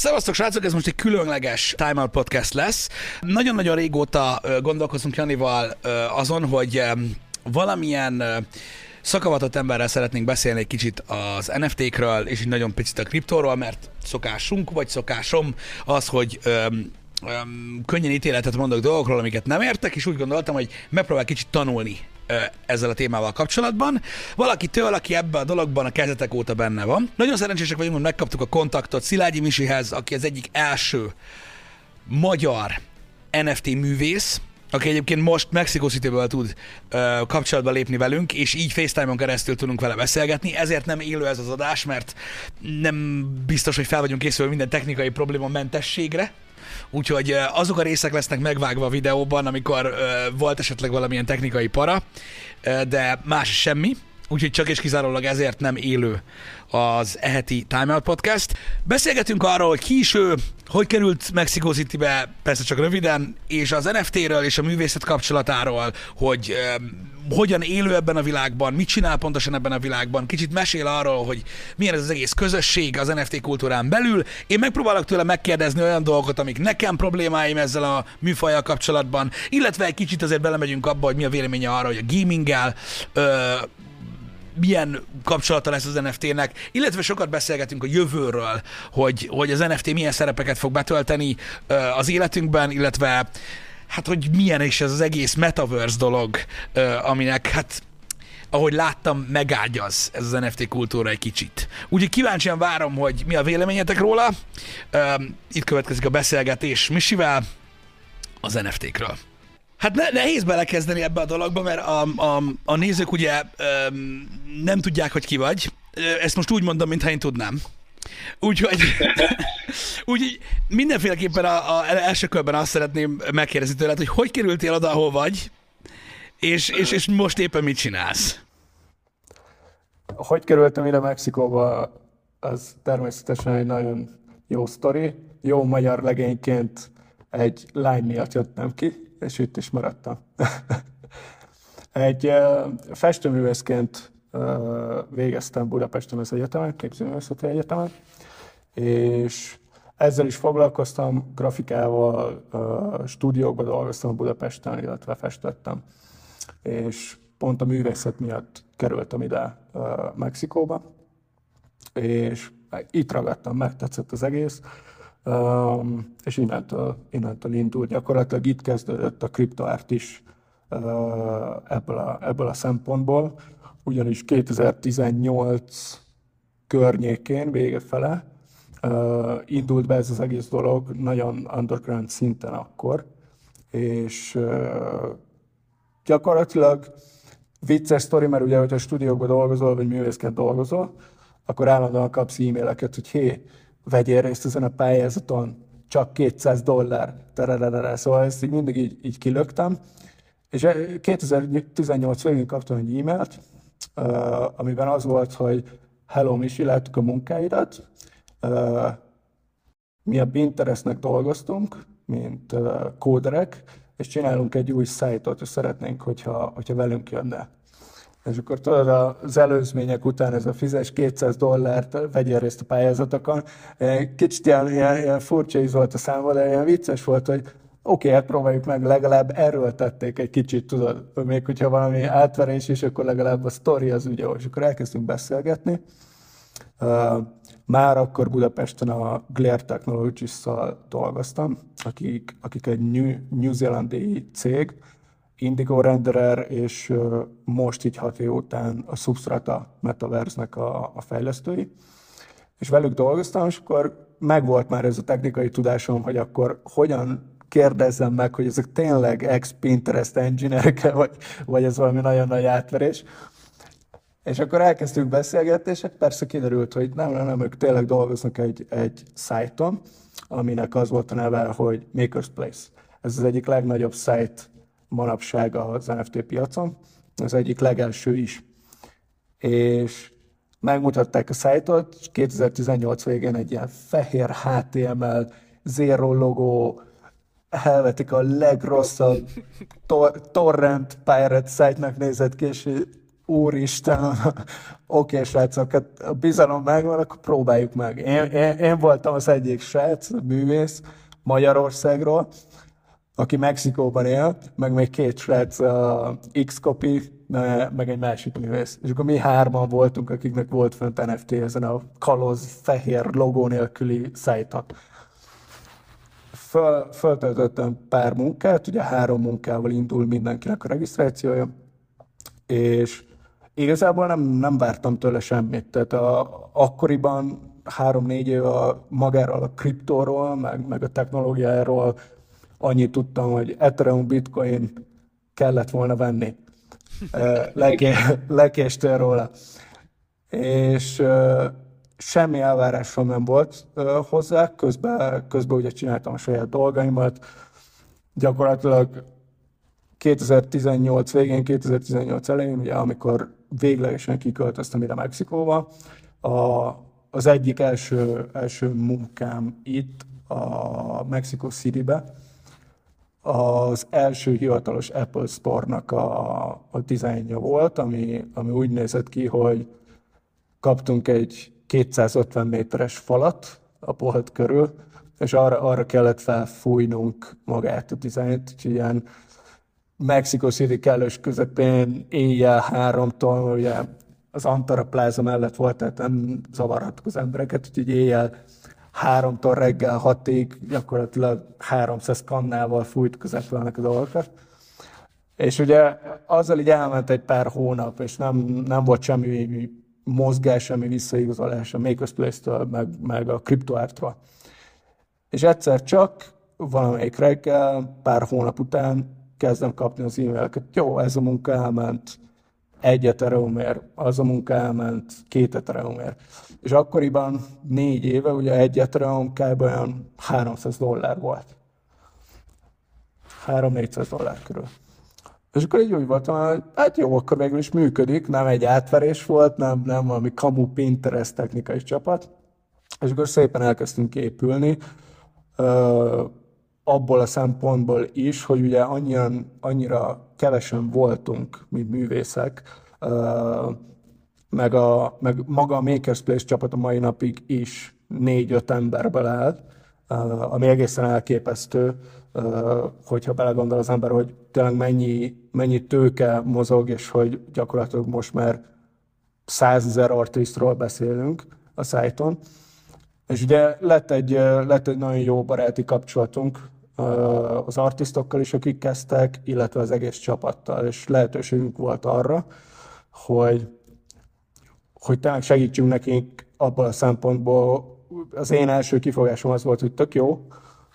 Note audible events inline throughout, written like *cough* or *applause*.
Szevasztok, srácok, ez most egy különleges Time Out Podcast lesz. Nagyon-nagyon régóta gondolkozunk Janival azon, hogy valamilyen szakavatott emberrel szeretnénk beszélni egy kicsit az NFT-kről, és egy nagyon picit a kriptóról, mert szokásunk, vagy szokásom az, hogy könnyen ítéletet mondok dolgokról, amiket nem értek, és úgy gondoltam, hogy megpróbál kicsit tanulni ezzel a témával kapcsolatban. Valakitől, aki ebben a dologban a kezdetek óta benne van. Nagyon szerencsések vagyunk, hogy megkaptuk a kontaktot Szilágyi Misihez, aki az egyik első magyar NFT művész, aki egyébként most Mexico City-ből tud ö, kapcsolatba lépni velünk, és így FaceTime-on keresztül tudunk vele beszélgetni. Ezért nem élő ez az adás, mert nem biztos, hogy fel vagyunk készülve minden technikai probléma mentességre, Úgyhogy azok a részek lesznek megvágva a videóban, amikor volt esetleg valamilyen technikai para, de más semmi. Úgyhogy csak és kizárólag ezért nem élő az eheti Time Out Podcast. Beszélgetünk arról, hogy ki is ő, hogy került Mexico City-be, persze csak röviden, és az NFT-ről és a művészet kapcsolatáról, hogy um, hogyan élő ebben a világban, mit csinál pontosan ebben a világban, kicsit mesél arról, hogy milyen ez az egész közösség az NFT kultúrán belül. Én megpróbálok tőle megkérdezni olyan dolgokat, amik nekem problémáim ezzel a műfajjal kapcsolatban, illetve egy kicsit azért belemegyünk abba, hogy mi a véleménye arra, hogy a gaminggel ö, milyen kapcsolata lesz az NFT-nek, illetve sokat beszélgetünk a jövőről, hogy, hogy az NFT milyen szerepeket fog betölteni az életünkben, illetve hát hogy milyen is ez az egész metaverse dolog, aminek hát ahogy láttam, megágyaz ez az NFT kultúra egy kicsit. Úgyhogy kíváncsian várom, hogy mi a véleményetek róla. Itt következik a beszélgetés Misivel az NFT-kről. Hát ne, nehéz belekezdeni ebbe a dologba, mert a, a, a nézők ugye nem tudják, hogy ki vagy. Ezt most úgy mondom, mintha én tudnám. Úgyhogy, *laughs* úgyhogy mindenféleképpen a, a első körben azt szeretném megkérdezni tőled, hogy hogy kerültél oda, ahol vagy, és, és, és most éppen mit csinálsz? Hogy kerültem ide Mexikóba, az természetesen egy nagyon jó sztori. Jó magyar legényként egy lány miatt jöttem ki, és itt is maradtam. *laughs* egy festőművészként végeztem Budapesten az egyetemen, képzőművészeti egyetemen, és ezzel is foglalkoztam, grafikával, stúdiókban dolgoztam Budapesten, illetve festettem. És pont a művészet miatt kerültem ide Mexikóba, és itt ragadtam, megtetszett az egész, és innentől, innentől indult. Gyakorlatilag itt kezdődött a kriptoárt is ebből a, ebből a szempontból, ugyanis 2018 környékén, vége fele, indult be ez az egész dolog nagyon underground szinten akkor, és gyakorlatilag vicces sztori, mert ugye, hogyha stúdiókban dolgozol, vagy művészként dolgozol, akkor állandóan kapsz e-maileket, hogy hé, vegyél részt ezen a pályázaton, csak 200 dollár, tererere. Szóval ezt így mindig így, így kilögtem. És 2018 végén kaptam egy e-mailt, amiben az volt, hogy hello Misi, láttuk a munkáidat, mi a Pinterestnek dolgoztunk, mint kóderek, és csinálunk egy új szájtot, és szeretnénk, hogyha, hogyha velünk jönne. És akkor tudod, az előzmények után ez a fizes 200 dollárt, vegyél részt a pályázatokon. Kicsit ilyen, ilyen, ilyen furcsa is volt a számba, de ilyen vicces volt, hogy oké, okay, hát próbáljuk meg, legalább erről tették egy kicsit, tudod, még hogyha valami átverés is, akkor legalább a sztori az ugye, és akkor elkezdtünk beszélgetni. Uh, már akkor Budapesten a Glare Technologies-szal dolgoztam, akik, akik egy New, New Zealandi cég, Indigo Renderer, és most így hat év után a Substrata Metaverse-nek a, a fejlesztői. És velük dolgoztam, és akkor megvolt már ez a technikai tudásom, hogy akkor hogyan kérdezzem meg, hogy ezek tényleg ex-Pinterest engineerek vagy, vagy ez valami nagyon nagy átverés. És akkor elkezdtünk beszélgetni, és hát persze kiderült, hogy nem, nem, nem, ők tényleg dolgoznak egy, egy szájton, aminek az volt a neve, hogy Maker's Place. Ez az egyik legnagyobb szájt manapság az NFT piacon, az egyik legelső is. És megmutatták a szájtot, és 2018 végén egy ilyen fehér HTML, zero logó, helvetik a legrosszabb tor- torrent pirate site-nak nézett ki, és úristen, *laughs* oké, okay, srácok, hát a bizalom megvan, akkor próbáljuk meg. Én, én, én voltam az egyik srác, művész Magyarországról, aki Mexikóban él, meg még két srác, a X-Copy, meg egy másik művész. És akkor mi hárman voltunk, akiknek volt fönt NFT ezen a kaloz fehér logó nélküli szájton. Föl, föltöltöttem pár munkát, ugye három munkával indul mindenkinek a regisztrációja, és igazából nem, nem vártam tőle semmit. Tehát a, akkoriban három-négy év a magáról, a kriptóról, meg, meg a technológiáról annyit tudtam, hogy Ethereum, Bitcoin kellett volna venni. Leké, lekéstől *laughs* róla. És semmi elvárásom nem volt hozzá, közben, közben ugye csináltam a saját dolgaimat. Gyakorlatilag 2018 végén, 2018 elején, ugye, amikor véglegesen kiköltöztem ide Mexikóba, a, az egyik első, első munkám itt a Mexico City-be, az első hivatalos Apple Store-nak a, a dizájnja volt, ami, ami úgy nézett ki, hogy kaptunk egy 250 méteres falat a bolt körül, és arra, arra kellett felfújnunk magát a dizájnt, úgyhogy ilyen Mexico City kellős közepén éjjel háromtól, ugye az Antara Plaza mellett volt, tehát nem zavarhattuk az embereket, úgyhogy éjjel háromtól reggel hatig gyakorlatilag 300 kannával fújt közepelnek a dolgokat. És ugye azzal így elment egy pár hónap, és nem, nem volt semmi mozgás, semmi visszaigazolás a Makerspace-től, meg, meg a CryptoArt-tól. És egyszer csak valamelyik reggel, pár hónap után kezdem kapni az e-maileket. Jó, ez a munka elment, egy ethereumért, az a munka elment két ethereumért. És akkoriban négy éve ugye egy ethereum kb. olyan 300 dollár volt. 3-400 dollár körül. És akkor így úgy voltam, hogy hát jó, akkor végül is működik, nem egy átverés volt, nem, nem valami kamu Pinterest technikai csapat. És akkor szépen elkezdtünk épülni, ö, abból a szempontból is, hogy ugye annyian, annyira kevesen voltunk, mint művészek, ö, meg, a, meg maga a Makerspace csapat a mai napig is négy-öt emberből áll, ami egészen elképesztő, hogyha belegondol az ember, hogy tényleg mennyi, mennyi tőke mozog, és hogy gyakorlatilag most már százezer artistról beszélünk a szájton. És ugye lett egy, lett egy nagyon jó baráti kapcsolatunk az artistokkal is, akik kezdtek, illetve az egész csapattal, és lehetőségünk volt arra, hogy hogy talán segítsünk nekik abban a szempontból. Az én első kifogásom az volt, hogy tök jó,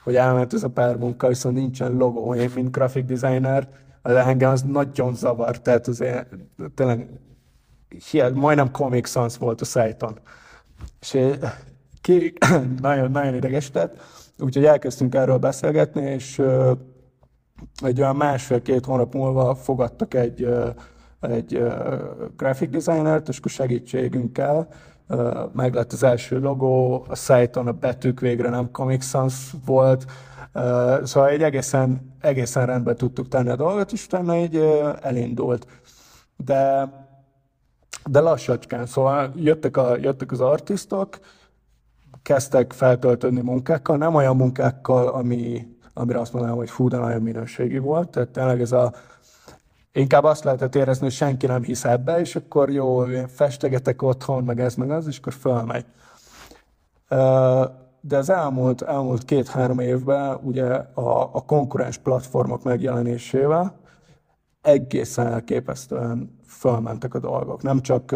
hogy elment ez a pár munka, viszont nincsen logó. Én, mint graphic designer, de engem az nagyon zavar, tehát azért tényleg hihet, majdnem Comic Sans volt a szájton. És ki, *coughs* nagyon, nagyon idegesített, úgyhogy elkezdtünk erről beszélgetni, és egy olyan másfél-két hónap múlva fogadtak egy egy graphic designert, és akkor segítségünkkel meg lett az első logó, a szájton a betűk végre nem Comic Sans volt, szóval egy egészen, egészen rendben tudtuk tenni a dolgot, és utána így elindult. De, de lassacskán, szóval jöttek, a, jöttek az artistok, kezdtek feltöltődni munkákkal, nem olyan munkákkal, ami, amire azt mondanám, hogy fú, de nagyon minőségi volt, tehát tényleg ez a inkább azt lehetett érezni, hogy senki nem hisz ebbe, és akkor jó, én festegetek otthon, meg ez, meg az, és akkor fölmegy. De az elmúlt, elmúlt két-három évben ugye a, a konkurens platformok megjelenésével egészen elképesztően fölmentek a dolgok. Nem csak,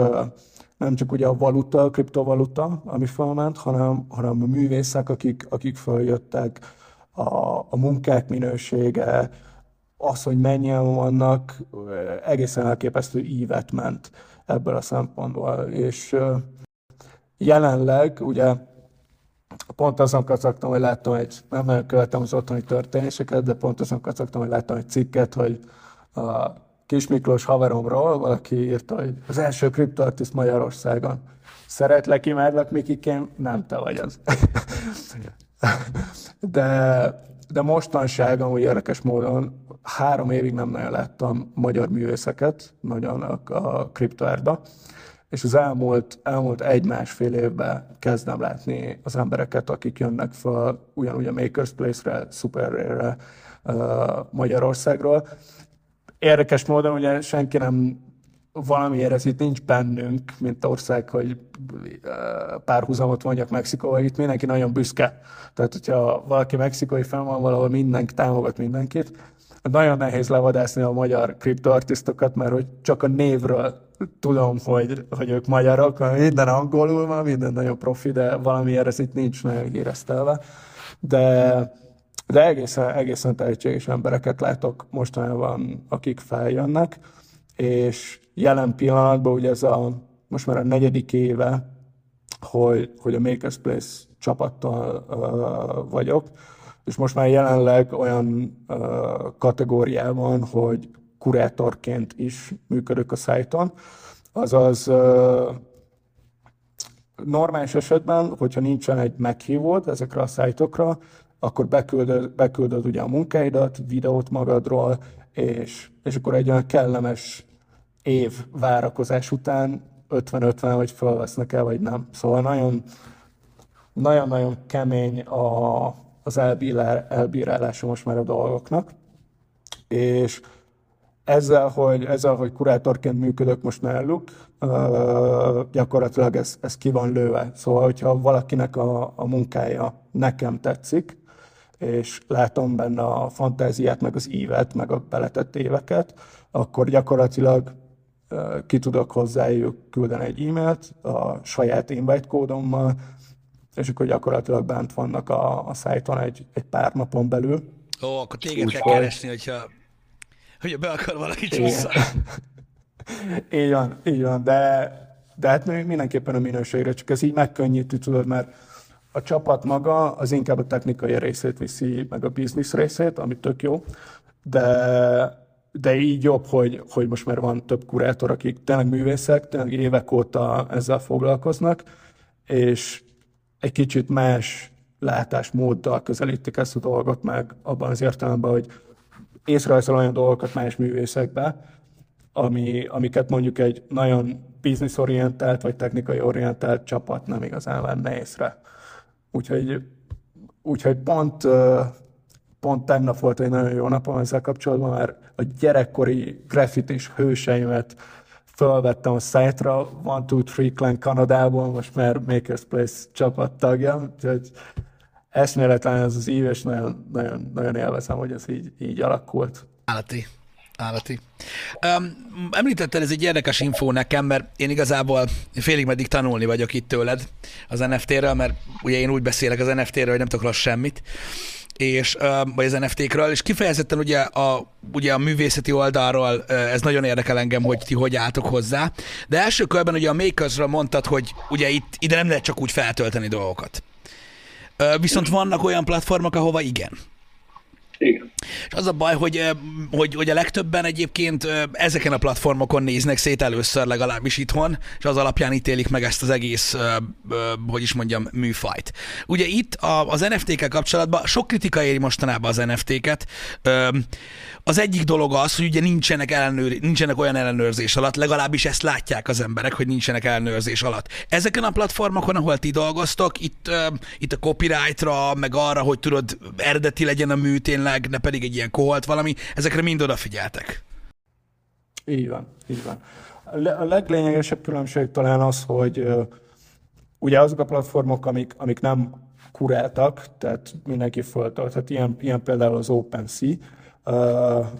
nem csak ugye a valuta, a kriptovaluta, ami fölment, hanem, hanem a művészek, akik, akik följöttek, a, a munkák minősége, az, hogy mennyien vannak, egészen elképesztő ívet ment ebből a szempontból. És jelenleg ugye pont azon kacagtam, hogy láttam egy, nem nagyon követem az otthoni történéseket, de pont azon kacagtam, hogy láttam egy cikket, hogy a Kis Miklós haveromról valaki írta, hogy az első kriptoartist Magyarországon. Szeretlek, imádlak, Mikikém? Nem te vagy az. *laughs* de, de mostanság, amúgy érdekes módon három évig nem nagyon láttam magyar művészeket, nagyon a, kriptoárba, és az elmúlt, elmúlt egy-másfél évben kezdem látni az embereket, akik jönnek fel ugyanúgy a Makers Place-re, Super Rare-re uh, Magyarországról. Érdekes módon ugye senki nem valamiért ez itt nincs bennünk, mint ország, hogy párhuzamot mondjak Mexikóval, itt mindenki nagyon büszke. Tehát, hogyha valaki mexikói fel van valahol, mindenki támogat mindenkit. Nagyon nehéz levadászni a magyar kriptoartisztokat, mert hogy csak a névről tudom, hogy, hogy ők magyarok, minden angolul van, minden nagyon profi, de valamiért ez itt nincs nagyon éreztelve. De, de egészen, egészen tehetséges embereket látok mostanában, akik feljönnek, és jelen pillanatban ugye ez a, most már a negyedik éve, hogy, hogy a Makers Place csapattal uh, vagyok, és most már jelenleg olyan uh, kategóriában, hogy kurátorként is működök a szájton, azaz uh, normális esetben, hogyha nincsen egy meghívód ezekre a szájtokra, akkor beküldöd, beküldöd ugye a munkáidat, videót magadról, és, és akkor egy olyan kellemes év várakozás után 50-50, hogy felvesznek el, vagy nem. Szóval nagyon, nagyon-nagyon kemény a, az elbírál, elbírálása most már a dolgoknak. És ezzel, hogy, ezzel, hogy kurátorként működök most náluk, gyakorlatilag ez, ez ki van lőve. Szóval, hogyha valakinek a, a munkája nekem tetszik, és látom benne a fantáziát, meg az ívet, meg a beletett éveket, akkor gyakorlatilag ki tudok hozzájuk küldeni egy e-mailt a saját invite kódommal, és akkor gyakorlatilag bent vannak a, a szájton egy, egy pár napon belül. Ó, akkor téged Úgy kell hogy... keresni, hogyha, hogyha be akar valaki csúszani. *laughs* így van, így van, de, de hát mindenképpen a minőségre, csak ez így megkönnyíti, tudod, mert a csapat maga az inkább a technikai részét viszi, meg a biznisz részét, ami tök jó, de de így jobb, hogy, hogy most már van több kurátor, akik tényleg művészek, tényleg évek óta ezzel foglalkoznak, és egy kicsit más látásmóddal közelítik ezt a dolgot meg abban az értelemben, hogy észreveszel olyan dolgokat más művészekbe, ami, amiket mondjuk egy nagyon bizniszorientált vagy technikai orientált csapat nem igazán venne észre. Úgyhogy, úgyhogy pont pont tegnap volt egy nagyon jó napom ezzel kapcsolatban, mert a gyerekkori grafitis hőseimet felvettem a szájtra, One, Two, Three Clan Kanadából, most már Makers Place csapattagja, úgyhogy eszméletlen ez az ív, és nagyon, nagyon, nagyon élvezem, hogy ez így, így alakult. Állati. Állati. Um, említetted, ez egy érdekes infó nekem, mert én igazából félig meddig tanulni vagyok itt tőled az NFT-ről, mert ugye én úgy beszélek az NFT-ről, hogy nem tudok semmit és, vagy az NFT-kről, és kifejezetten ugye a, ugye a művészeti oldalról ez nagyon érdekel engem, hogy ti hogy álltok hozzá, de első körben ugye a Makersről mondtad, hogy ugye itt ide nem lehet csak úgy feltölteni dolgokat. Viszont vannak olyan platformok, ahova igen. Igen. És az a baj, hogy, hogy, hogy a legtöbben egyébként ezeken a platformokon néznek szét először legalábbis itthon, és az alapján ítélik meg ezt az egész, hogy is mondjam, műfajt. Ugye itt az NFT-kkel kapcsolatban sok kritika éri mostanában az NFT-ket. Az egyik dolog az, hogy ugye nincsenek, ellenőr, nincsenek olyan ellenőrzés alatt, legalábbis ezt látják az emberek, hogy nincsenek ellenőrzés alatt. Ezeken a platformokon, ahol ti dolgoztok, itt, itt a copyrightra, meg arra, hogy tudod, eredeti legyen a mű tényleg, ne pedig egy ilyen koholt valami, ezekre mind odafigyeltek. Így van, így van. A leglényegesebb különbség talán az, hogy ugye azok a platformok, amik, amik nem kuráltak, tehát mindenki föltölthet, ilyen, ilyen például az OpenSea,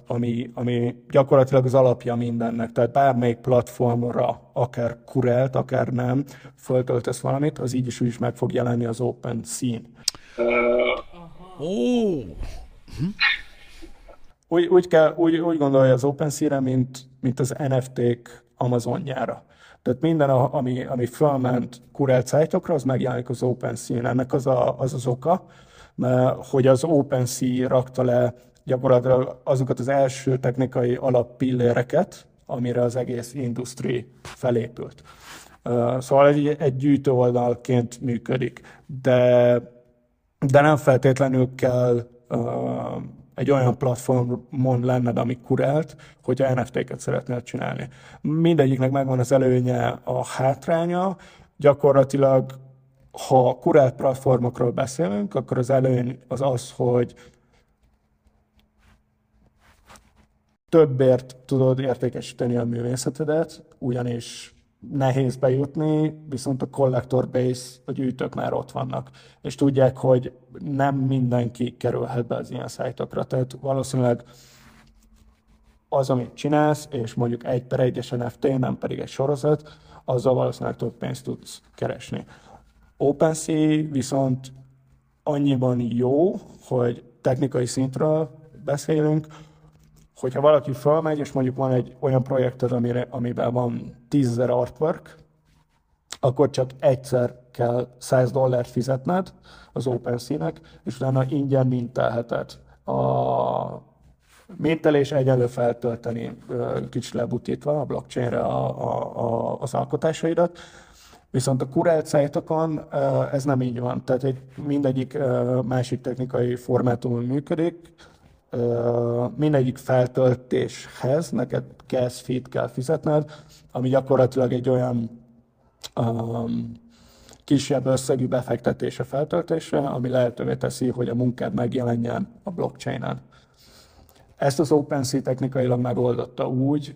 ami, ami gyakorlatilag az alapja mindennek. Tehát bármelyik platformra, akár kurált, akár nem, föltöltesz valamit, az így is úgy is meg fog jelenni az Open Scene. Uh, oh. Úgy, úgy, kell, úgy, úgy gondolja az OpenSea-re, mint, mint az NFT-k Amazonjára. Tehát minden, ami, ami fölment kurált szájtokra, az megjelenik az OpenSea-n. Ennek az, a, az az oka, hogy az OpenSea rakta le gyakorlatilag azokat az első technikai alappilléreket, amire az egész industri felépült. Szóval egy, egy gyűjtő oldalként működik, de, de nem feltétlenül kell egy olyan platformon lenned, ami kurált, hogyha NFT-ket szeretnél csinálni. Mindegyiknek megvan az előnye, a hátránya, gyakorlatilag ha kurált platformokról beszélünk, akkor az előny az az, hogy többért tudod értékesíteni a művészetedet, ugyanis nehéz bejutni, viszont a collector base, a gyűjtők már ott vannak, és tudják, hogy nem mindenki kerülhet be az ilyen szájtokra, tehát valószínűleg az, amit csinálsz, és mondjuk egy per egyes NFT, nem pedig egy sorozat, azzal valószínűleg több pénzt tudsz keresni. OpenSea viszont annyiban jó, hogy technikai szintről beszélünk, hogyha valaki felmegy, és mondjuk van egy olyan projekted, amire, amiben van 10.000 artwork, akkor csak egyszer kell 100 dollárt fizetned az OpenSea-nek, és utána ingyen mintelheted. A mintelés egyenlő feltölteni kicsit lebutítva a blockchainre a, a, a, az alkotásaidat, Viszont a kurált szájtokon ez nem így van. Tehát egy mindegyik másik technikai formátumon működik, mindegyik feltöltéshez neked gas feed kell fizetned, ami gyakorlatilag egy olyan um, kisebb összegű befektetése feltöltésre, ami lehetővé teszi, hogy a munkád megjelenjen a blockchainen. Ezt az OpenSea technikailag megoldotta úgy,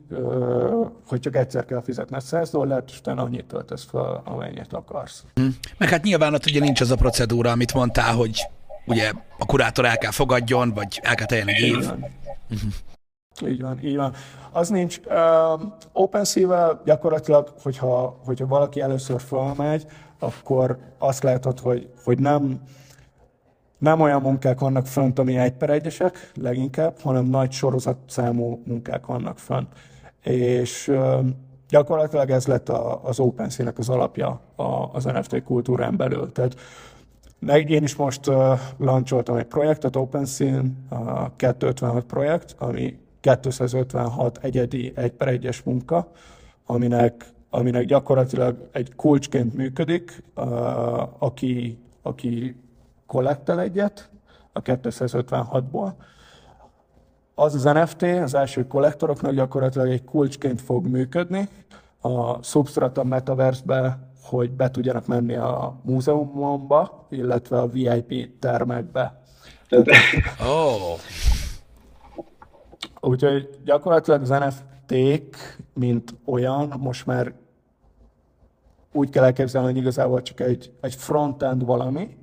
hogy csak egyszer kell fizetned 100 dollárt, és utána annyit töltesz fel, amennyit akarsz. Hm. Meg hát nyilván ott ugye nincs az a procedúra, amit mondtál, hogy ugye a kurátor el kell fogadjon, vagy el kell teljen egy év. Így van. Uh-huh. Így van, így van. Az nincs. Uh, OpenSea-vel gyakorlatilag, hogyha, hogyha valaki először felmegy, akkor azt látod, hogy, hogy nem, nem olyan munkák vannak fönt, ami egy per egyesek leginkább, hanem nagy sorozatszámú munkák vannak fönt. És uh, gyakorlatilag ez lett a, az OpenSea-nek az alapja az NFT kultúrán belül. Tehát én is most uh, lancsoltam egy projektet, OpenSea, a 256 projekt, ami 256 egyedi egy per egyes munka, aminek, aminek gyakorlatilag egy kulcsként működik, uh, aki, aki kollektel egyet a 256-ból. Az az NFT, az első kollektoroknak gyakorlatilag egy kulcsként fog működni. A Substrata Metaverse-be hogy be tudjanak menni a múzeumomba, illetve a VIP termekbe. *laughs* Oh. Úgyhogy gyakorlatilag az NFT-k, mint olyan, most már úgy kell elképzelni, hogy igazából csak egy, egy frontend valami,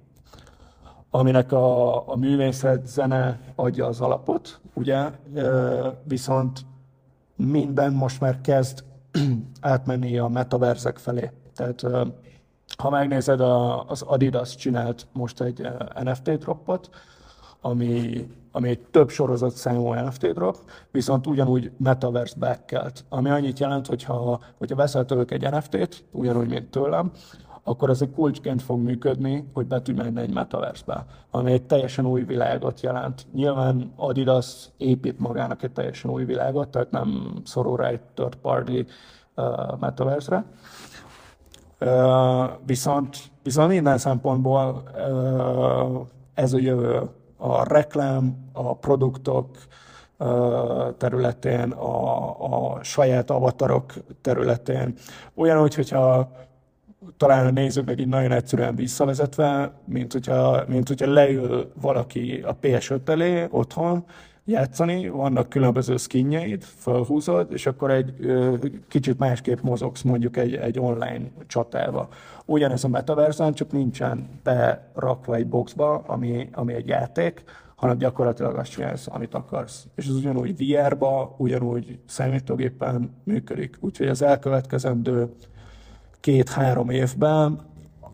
aminek a, a művészet, zene adja az alapot, ugye, viszont minden most már kezd *clears throat* átmenni a metaverzek felé. Tehát ha megnézed, az Adidas csinált most egy NFT droppot, ami, ami egy több sorozat számú NFT drop, viszont ugyanúgy metaverse backelt, ami annyit jelent, hogyha, hogyha veszel tőlük egy NFT-t, ugyanúgy, mint tőlem, akkor ez egy kulcsként fog működni, hogy be tudj menni egy metaverse-be, ami egy teljesen új világot jelent. Nyilván Adidas épít magának egy teljesen új világot, tehát nem szorul rá egy third party uh, metaverse-re, Viszont, viszont minden szempontból ez a jövő. A reklám, a produktok területén, a, a saját avatarok területén. Olyan, hogyha talán a nézőknek így nagyon egyszerűen visszavezetve, mint hogyha, mint hogyha leül valaki a PS5 elé otthon, játszani, vannak különböző skinjeid, felhúzod, és akkor egy kicsit másképp mozogsz mondjuk egy, egy online csatába. Ugyanez a metaverse csak nincsen berakva egy boxba, ami, ami egy játék, hanem gyakorlatilag azt csinálsz, amit akarsz. És ez ugyanúgy VR-ba, ugyanúgy számítógépen működik. Úgyhogy az elkövetkezendő két-három évben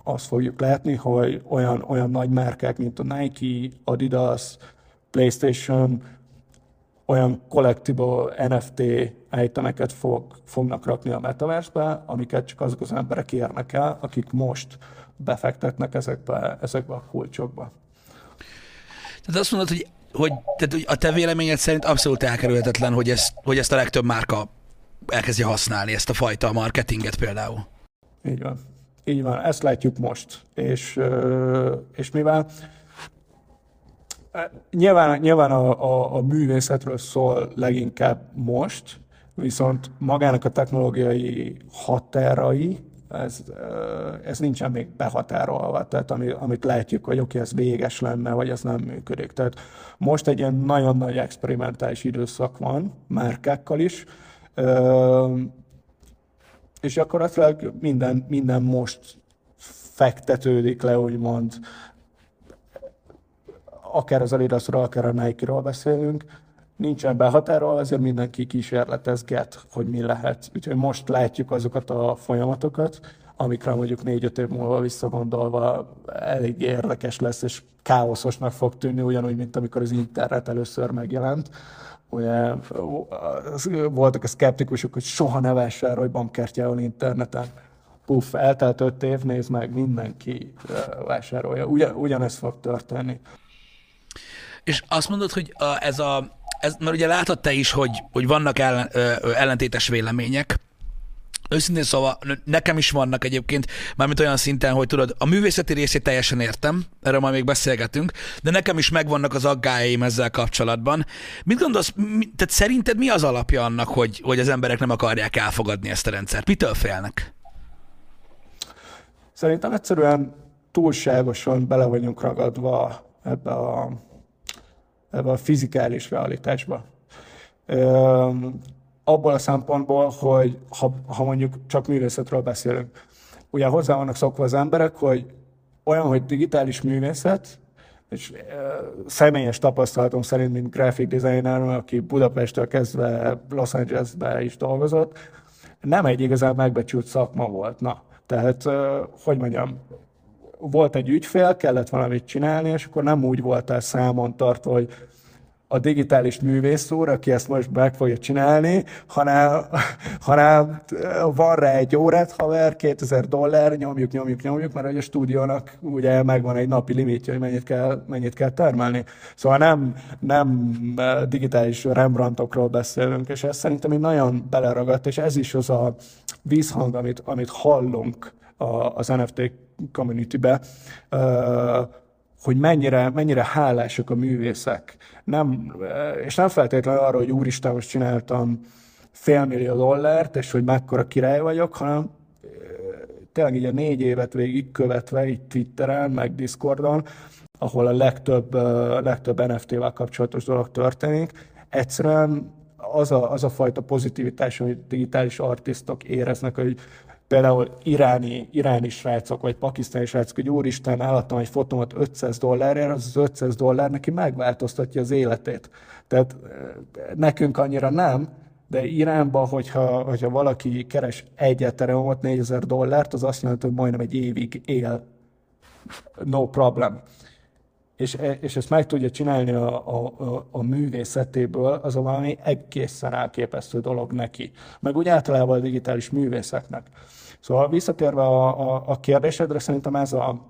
azt fogjuk látni, hogy olyan, olyan nagy márkák, mint a Nike, Adidas, PlayStation, olyan collectible NFT itemeket fog, fognak rakni a metaverse amiket csak azok az emberek érnek el, akik most befektetnek ezekbe, ezekbe a kulcsokba. Tehát azt mondod, hogy, hogy, tehát, hogy a te véleményed szerint abszolút elkerülhetetlen, hogy ezt, hogy ezt a legtöbb márka elkezdje használni, ezt a fajta marketinget például. Így van. Így van, ezt látjuk most. És, és mivel Nyilván, nyilván a, a, a művészetről szól leginkább most, viszont magának a technológiai határai, ez, ez nincsen még behatárolva, tehát ami, amit látjuk, hogy oké, ez véges lenne, vagy ez nem működik. Tehát most egy ilyen nagyon nagy experimentális időszak van, márkákkal is, és gyakorlatilag minden, minden most fektetődik le, úgymond, akár az Adidasról, akár a Nike-ról beszélünk, nincsen behatárolva, azért mindenki kísérletezget, hogy mi lehet. Úgyhogy most látjuk azokat a folyamatokat, amikre mondjuk négy-öt év múlva visszagondolva elég érdekes lesz, és káoszosnak fog tűnni, ugyanúgy, mint amikor az internet először megjelent. Ugye voltak a szkeptikusok, hogy soha ne vásárolj bankkártyával interneten. Puff, eltelt öt év, nézd meg, mindenki vásárolja. Ugyan, ugyanezt fog történni. És azt mondod, hogy ez a, ez, mert ugye látod te is, hogy, hogy vannak ellen, ö, ellentétes vélemények, Őszintén szóval nekem is vannak egyébként, mármint olyan szinten, hogy tudod, a művészeti részét teljesen értem, erről majd még beszélgetünk, de nekem is megvannak az aggájaim ezzel kapcsolatban. Mit gondolsz, mi, tehát szerinted mi az alapja annak, hogy, hogy az emberek nem akarják elfogadni ezt a rendszert? Mitől félnek? Szerintem egyszerűen túlságosan bele vagyunk ragadva ebbe a ebbe a fizikális realitásba. Ö, abból a szempontból, hogy ha, ha mondjuk csak művészetről beszélünk, ugye hozzá vannak szokva az emberek, hogy olyan, hogy digitális művészet, és személyes tapasztalatom szerint, mint graphic designer, aki Budapesttől kezdve Los Angelesbe is dolgozott, nem egy igazán megbecsült szakma volt. Na, tehát, e, hogy mondjam, volt egy ügyfél, kellett valamit csinálni, és akkor nem úgy voltál számon tartva, hogy a digitális művész úr, aki ezt most meg fogja csinálni, hanem, hanem van rá egy órát, haver, 2000 dollár, nyomjuk, nyomjuk, nyomjuk, mert hogy a stúdiónak ugye megvan egy napi limitje, hogy mennyit kell, mennyit kell termelni. Szóval nem, nem digitális Rembrandtokról beszélünk, és ez szerintem így nagyon beleragadt, és ez is az a vízhang, amit, amit hallunk az NFT community-be, hogy mennyire, mennyire hálásak a művészek. Nem, és nem feltétlenül arra, hogy úristen, most csináltam félmillió dollárt, és hogy mekkora király vagyok, hanem tényleg így a négy évet végig követve, így Twitteren, meg Discordon, ahol a legtöbb, legtöbb NFT-vel kapcsolatos dolog történik, egyszerűen az a, az a fajta pozitivitás, amit digitális artistok éreznek, hogy például iráni, iráni srácok, vagy pakisztáni srácok, hogy úristen, eladtam egy fotómat 500 dollárért, az az 500 dollár neki megváltoztatja az életét. Tehát eh, nekünk annyira nem, de Iránban, hogyha, hogyha valaki keres egy ethereumot 4000 dollárt, az azt jelenti, hogy majdnem egy évig él. No problem. És, és ezt meg tudja csinálni a, a, a, a művészetéből, az valami egészen elképesztő dolog neki. Meg úgy általában a digitális művészeknek. Szóval visszatérve a, a, a kérdésedre, szerintem ez a,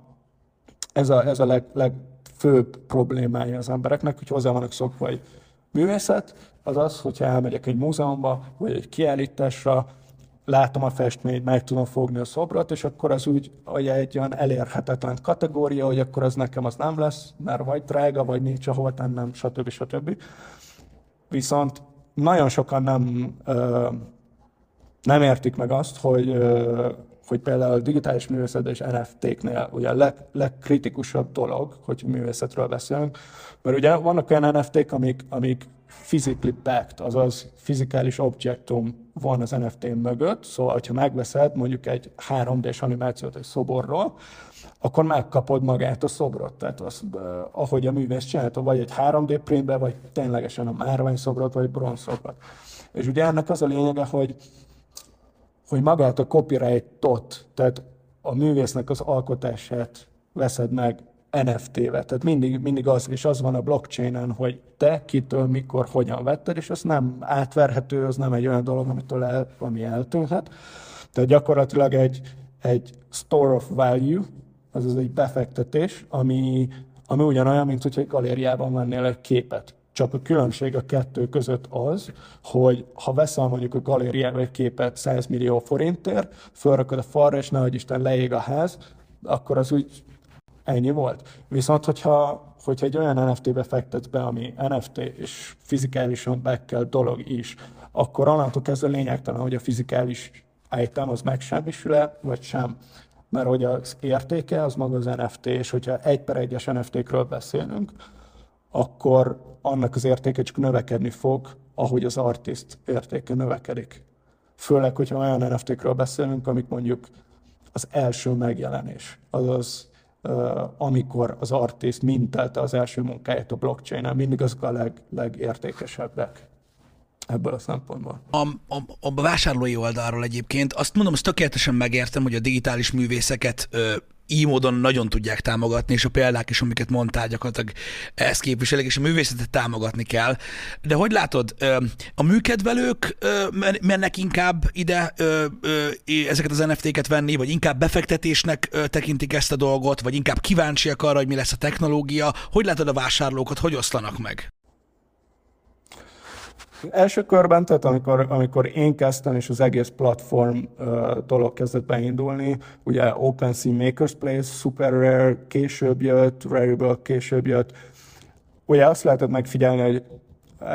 ez a, ez a leg, legfőbb problémája az embereknek, hogy hozzá vannak szokva, hogy művészet, az az, hogyha elmegyek egy múzeumba, vagy egy kiállításra, látom a festményt, meg tudom fogni a szobrot, és akkor az úgy, hogy egy olyan elérhetetlen kategória, hogy akkor az nekem az nem lesz, mert vagy drága, vagy nincs ahol tennem, stb. stb. Viszont nagyon sokan nem nem értik meg azt, hogy, hogy például a digitális művészet és NFT-knél ugye a leg, legkritikusabb dolog, hogy művészetről beszélünk, mert ugye vannak olyan NFT-k, amik, amik physically backed, azaz fizikális objektum van az NFT mögött, szóval ha megveszed mondjuk egy 3D-s animációt egy szoborról, akkor megkapod magát a szobrot. Tehát az, ahogy a művész csinálta, vagy egy 3D printbe, vagy ténylegesen a márvány szobrot, vagy bronz szobrot. És ugye ennek az a lényege, hogy hogy magát a copyright-ot, tehát a művésznek az alkotását veszed meg NFT-vel. Tehát mindig, mindig az, és az van a blockchainen, hogy te kitől, mikor, hogyan vetted, és az nem átverhető, az nem egy olyan dolog, amitől el, ami eltűnhet. Tehát gyakorlatilag egy, egy store of value, azaz egy befektetés, ami, ami ugyanolyan, mint hogyha egy galériában vennél egy képet. Csak a különbség a kettő között az, hogy ha veszel mondjuk a galériába egy képet 100 millió forintért, fölrakod a falra, és nehogy Isten leég a ház, akkor az úgy ennyi volt. Viszont, hogyha, hogyha egy olyan NFT-be fektetsz be, ami NFT és fizikálisan back dolog is, akkor onnantól kezdve lényegtelen, hogy a fizikális item az megsemmisül-e, vagy sem. Mert hogy az értéke az maga az NFT, és hogyha egy per egyes NFT-kről beszélünk, akkor annak az értéke csak növekedni fog, ahogy az artist értéke növekedik. Főleg, hogyha olyan NFT-kről beszélünk, amik mondjuk az első megjelenés, azaz amikor az artist mintelte az első munkáját a blockchain-en, mindig azok a leg, legértékesebbek ebből a szempontból. A, a, a vásárlói oldalról egyébként azt mondom, azt tökéletesen megértem, hogy a digitális művészeket ö, így módon nagyon tudják támogatni, és a példák is, amiket mondtál, gyakorlatilag ezt képviselik, és a művészetet támogatni kell. De hogy látod, a műkedvelők mennek inkább ide ezeket az NFT-ket venni, vagy inkább befektetésnek tekintik ezt a dolgot, vagy inkább kíváncsiak arra, hogy mi lesz a technológia? Hogy látod a vásárlókat, hogy oszlanak meg? Első körben, tehát amikor, amikor én kezdtem, és az egész platform uh, dolog kezdett beindulni, ugye OpenSea Makers Place, Super Rare később jött, Rarible később jött, ugye azt lehetett megfigyelni, hogy uh,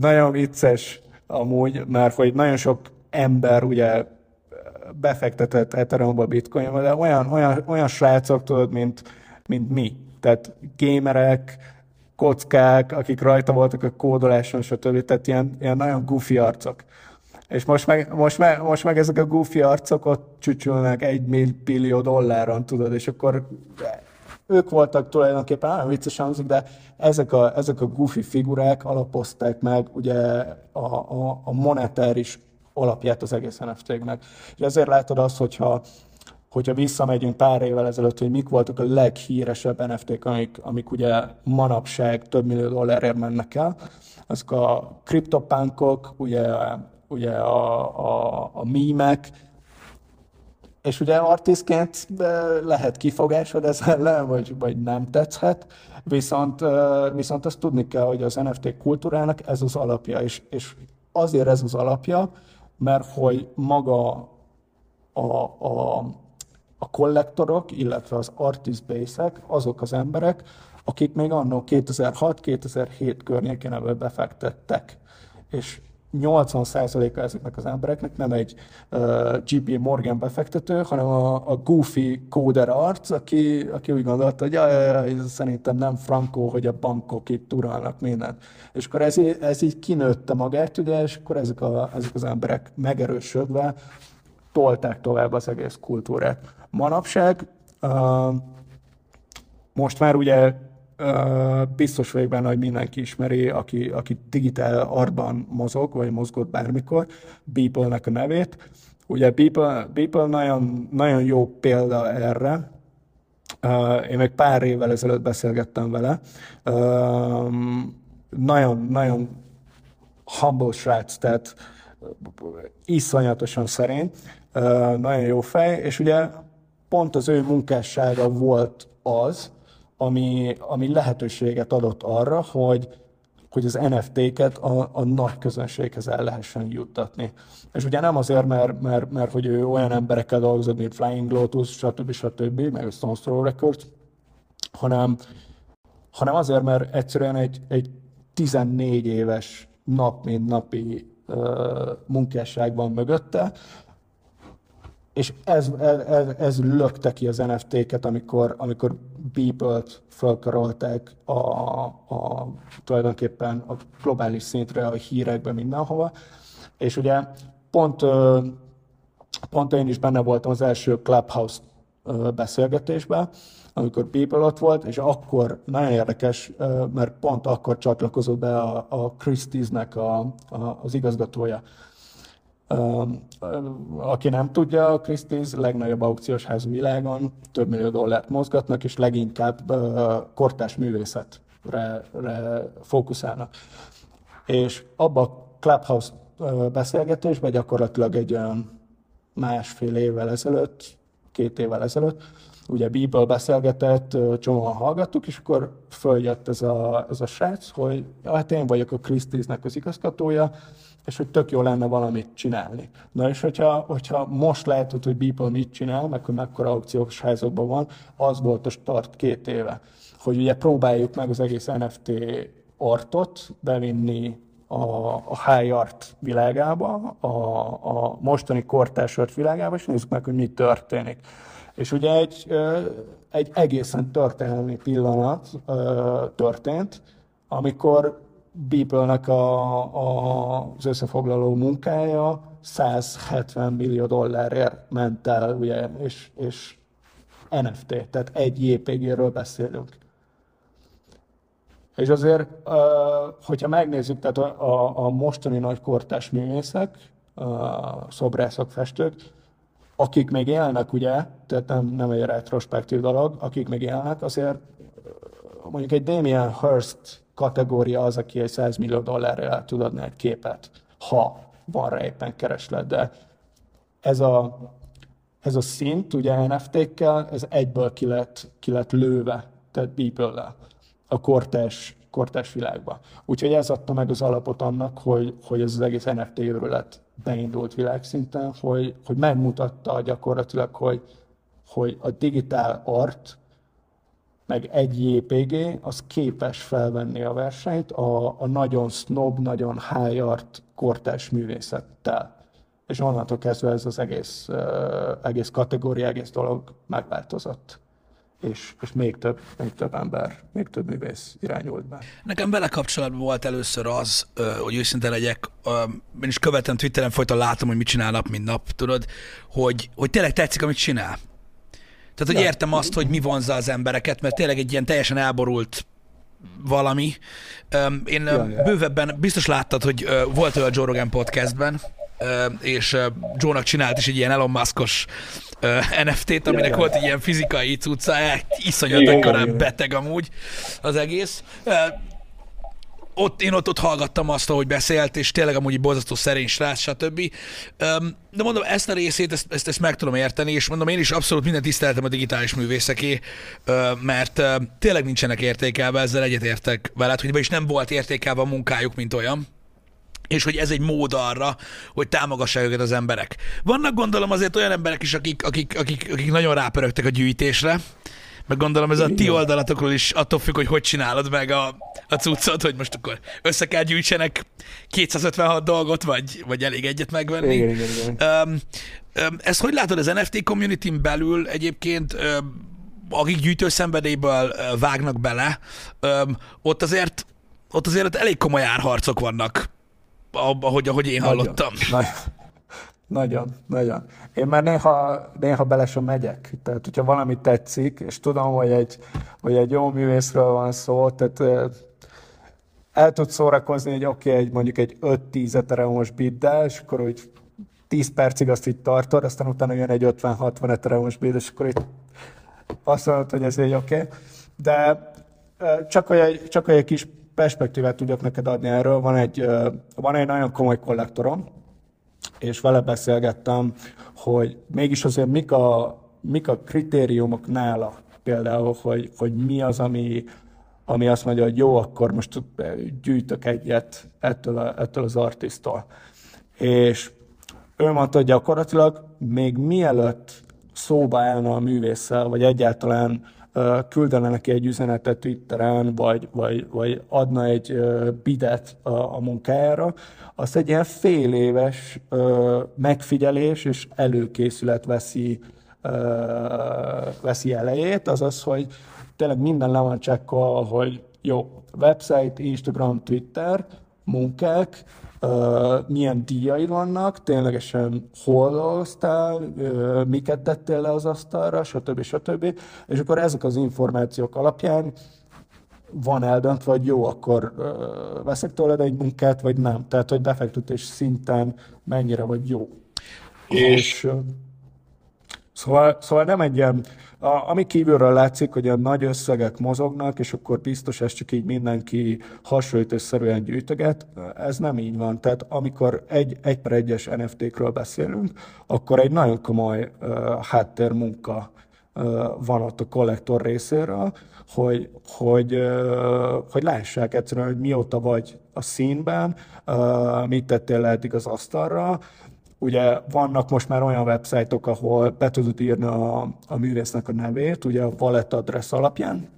nagyon vicces amúgy, mert hogy nagyon sok ember ugye befektetett Ethereum-ba, Bitcoin-ba, de olyan, olyan, olyan srácok, tudod, mint, mint mi. Tehát gamerek, kockák, akik rajta voltak a kódoláson, stb. Tehát ilyen, ilyen nagyon goofy arcok. És most meg, most, meg, most meg ezek a goofy arcok ott csücsülnek egy millió dolláron, tudod, és akkor ők voltak tulajdonképpen, nagyon vicces hangzik, de ezek a, ezek a goofy figurák alapozták meg ugye a, a, a monetáris alapját az egész NFT-nek. És ezért látod azt, hogyha hogyha visszamegyünk pár évvel ezelőtt, hogy mik voltak a leghíresebb NFT-k, amik, amik ugye manapság több millió dollárért mennek el, azok a kriptopánkok, ugye, ugye a, a, a mímek, és ugye artistként lehet kifogásod ez ellen, vagy, vagy nem tetszhet, viszont, viszont azt tudni kell, hogy az NFT kultúrának ez az alapja, és, és azért ez az alapja, mert hogy maga a, a, a kollektorok, illetve az artist base-ek azok az emberek, akik még annó 2006-2007 környékén ebből befektettek. És 80%-a ezeknek az embereknek nem egy uh, GP Morgan befektető, hanem a, a goofy kóder arc, aki, aki úgy gondolta, hogy jaj, jaj, szerintem nem frankó, hogy a bankok itt uralnak mindent. És akkor ez, ez így kinőtte magát, ugye, és akkor ezek, a, ezek az emberek megerősödve tolták tovább az egész kultúrát. Manapság most már ugye biztos vagyok benne, hogy mindenki ismeri, aki, aki digitál artban mozog, vagy mozgott bármikor, Beeple-nek a nevét. Ugye Beeple, Beeple nagyon, nagyon jó példa erre, én még pár évvel ezelőtt beszélgettem vele. Uh, nagyon, nagyon humble srác, tehát iszonyatosan szerény, nagyon jó fej, és ugye pont az ő munkássága volt az, ami, ami lehetőséget adott arra, hogy, hogy az NFT-ket a, a nagy közönséghez el lehessen juttatni. És ugye nem azért, mert, mert, mert hogy ő olyan emberekkel dolgozott, mint Flying Lotus, stb. stb., meg a Stone Throw Records, hanem, hanem azért, mert egyszerűen egy, egy 14 éves nap mint napi uh, munkásság van mögötte, és ez, ez, ez lökte ki az NFT-ket, amikor, amikor Beeple-t felkarolták a, a, tulajdonképpen a globális szintre, a hírekbe, mindenhova. És ugye pont, pont én is benne voltam az első Clubhouse beszélgetésben, amikor Beeple ott volt, és akkor nagyon érdekes, mert pont akkor csatlakozott be a, a Christie's-nek a, a, az igazgatója aki nem tudja, a Christie's legnagyobb aukciós ház világon, több millió dollárt mozgatnak, és leginkább kortás művészetre fókuszálnak. És abba a Clubhouse beszélgetésben gyakorlatilag egy olyan másfél évvel ezelőtt, két évvel ezelőtt, ugye Bíből beszélgetett, csomóan hallgattuk, és akkor följött ez a, ez a srác, hogy hát én vagyok a Christie's-nek az igazgatója, és hogy tök jó lenne valamit csinálni. Na és hogyha, hogyha most látod, hogy Beeple mit csinál, meg hogy mekkora aukciós házakban van, az volt a start két éve. Hogy ugye próbáljuk meg az egész NFT artot bevinni a, a high art világába, a, a mostani kortárs art világába, és nézzük meg, hogy mi történik. És ugye egy, egy egészen történelmi pillanat történt, amikor Beeple-nek a, a, az összefoglaló munkája 170 millió dollárért ment el, ugye, és, és NFT, tehát egy JPG-ről beszélünk. És azért, hogyha megnézzük, tehát a, a mostani nagy kortás művészek, a szobrászok, festők, akik még élnek, ugye, tehát nem, nem egy retrospektív dolog, akik még élnek, azért mondjuk egy Damien Hirst kategória az, aki egy 100 millió dollárra el tud adni egy képet, ha van rá éppen kereslet, de ez a, ez a szint, ugye NFT-kkel, ez egyből ki lett, ki lett lőve, tehát beeple a kortás, kortás világba. Úgyhogy ez adta meg az alapot annak, hogy, hogy ez az egész NFT őrület beindult világszinten, hogy, hogy megmutatta gyakorlatilag, hogy, hogy a digitál art meg egy JPG, az képes felvenni a versenyt a, a nagyon snob, nagyon high art kortás művészettel. És onnantól kezdve ez az egész, uh, egész kategória, egész dolog megváltozott. És, és még több, még több ember, még több művész irányult be. Nekem vele kapcsolatban volt először az, hogy őszinte legyek, én is követem Twitteren, folyton látom, hogy mit csinál nap, mint nap, tudod, hogy, hogy tényleg tetszik, amit csinál. Tehát, hogy értem azt, hogy mi vonzza az embereket, mert tényleg egy ilyen teljesen elborult valami. Én ja, ja. bővebben biztos láttad, hogy volt a Joe Rogan podcastben, és Joe-nak csinált is egy ilyen Elon Musk-os NFT-t, aminek ja, ja. volt egy ilyen fizikai cucca, iszonyat beteg amúgy az egész ott, én ott, ott hallgattam azt, ahogy beszélt, és tényleg amúgy borzasztó szerény srác, stb. De mondom, ezt a részét, ezt, ezt, ezt meg tudom érteni, és mondom, én is abszolút minden tiszteletem a digitális művészeké, mert tényleg nincsenek értékelve, ezzel egyetértek veled, hogy is nem volt értékelve a munkájuk, mint olyan és hogy ez egy mód arra, hogy támogassák őket az emberek. Vannak gondolom azért olyan emberek is, akik, akik, akik, akik nagyon rápörögtek a gyűjtésre, meg gondolom ez a ti oldalatokról is attól függ, hogy hogy csinálod meg a, a cuccot, hogy most akkor össze kell gyűjtsenek 256 dolgot, vagy, vagy elég egyet megvenni. Igen, igen, igen. Um, um, ezt hogy látod az NFT community belül egyébként, um, akik gyűjtő szenvedélyből uh, vágnak bele, um, ott azért ott azért elég komoly árharcok vannak, ahogy, ahogy én nagyon, hallottam. Nagyon, nagyon, nagyon. Én már néha, néha bele sem megyek. Tehát, hogyha valami tetszik, és tudom, hogy egy, hogy egy jó művészről van szó, tehát el tud szórakozni, hogy oké, okay, egy, mondjuk egy 5-10 etereumos biddel, és akkor úgy 10 percig azt így tartod, aztán utána jön egy 50-60 etereumos bid, és akkor itt azt mondod, hogy ez egy oké. Okay. De csak hogy, csak hogy egy kis perspektívát tudjak neked adni erről, van egy, van egy nagyon komoly kollektorom, és vele beszélgettem, hogy mégis azért mik a, mik a kritériumok nála, például, hogy, hogy mi az, ami, ami azt mondja, hogy jó, akkor most gyűjtök egyet ettől, a, ettől az artisztól. És ő mondta, hogy gyakorlatilag még mielőtt szóba állna a művésszel, vagy egyáltalán küldene neki egy üzenetet Twitteren, vagy, vagy, vagy adna egy bidet a, a munkájára, azt egy ilyen fél éves megfigyelés és előkészület veszi, veszi elejét, azaz, hogy tényleg minden le van csekkol, hogy jó, website, Instagram, Twitter, munkák, uh, milyen díjai vannak, ténylegesen hol dolgoztál, uh, miket tettél le az asztalra, stb. stb. És akkor ezek az információk alapján van eldöntve, vagy jó, akkor uh, veszek tőled egy munkát, vagy nem. Tehát, hogy befektetés szinten mennyire vagy jó. És uh, szóval, szóval nem egy ilyen a, ami kívülről látszik, hogy a nagy összegek mozognak, és akkor biztos ez csak így mindenki hasonlítőszerűen gyűjtöget, ez nem így van. Tehát amikor egy, egy per egyes NFT-kről beszélünk, akkor egy nagyon komoly uh, háttérmunka van ott a kollektor részéről, hogy, hogy, hogy lássák egyszerűen, hogy mióta vagy a színben, mit tettél le eddig az asztalra, Ugye vannak most már olyan websájtok, ahol be tudod írni a, a művésznek a nevét, ugye a wallet address alapján,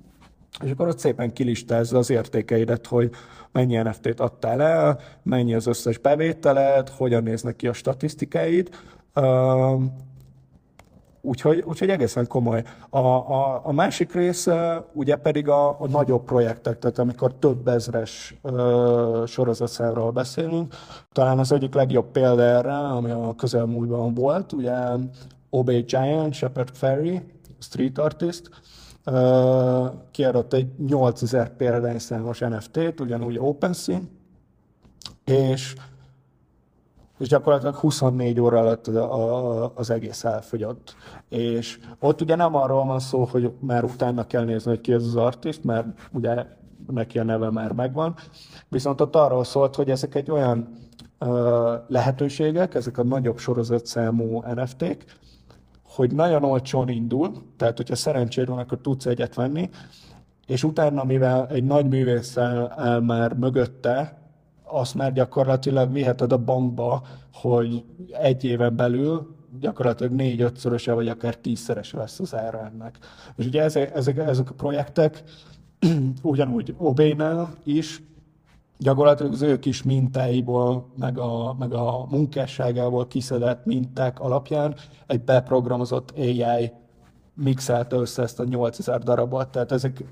és akkor ott szépen kilistázza az értékeidet, hogy mennyi NFT-t adtál el, mennyi az összes bevételed, hogyan néznek ki a statisztikáid. Úgyhogy, úgyhogy egészen komoly. A, a, a másik része ugye pedig a, a nagyobb projektek, tehát amikor több ezres sorozatszámról beszélünk. Talán az egyik legjobb példa erre, ami a közelmúltban volt, ugye Obey Giant, Shepard Ferry, street artist, uh, kiadott egy 8000 példányszámos NFT-t, ugyanúgy OpenSea, és és gyakorlatilag 24 óra alatt az egész elfogyott. És ott ugye nem arról van szó, hogy már utána kell nézni, hogy ki ez az artist, mert ugye neki a neve már megvan, viszont ott arról szólt, hogy ezek egy olyan uh, lehetőségek, ezek a nagyobb sorozatszámú NFT-k, hogy nagyon olcsón indul, tehát hogyha szerencséd van, akkor tudsz egyet venni, és utána, mivel egy nagy művésszel már mögötte, azt már gyakorlatilag viheted a bankba, hogy egy éven belül gyakorlatilag négy-ötszöröse, vagy akár tízszerese lesz az ára ennek. És ugye ezek, ezek, ezek a projektek *clears throat* ugyanúgy Obénál is gyakorlatilag az ő kis mintáiból, meg a, meg a munkásságából kiszedett minták alapján egy beprogramozott AI mixelte össze ezt a 8000 darabot. Tehát ezek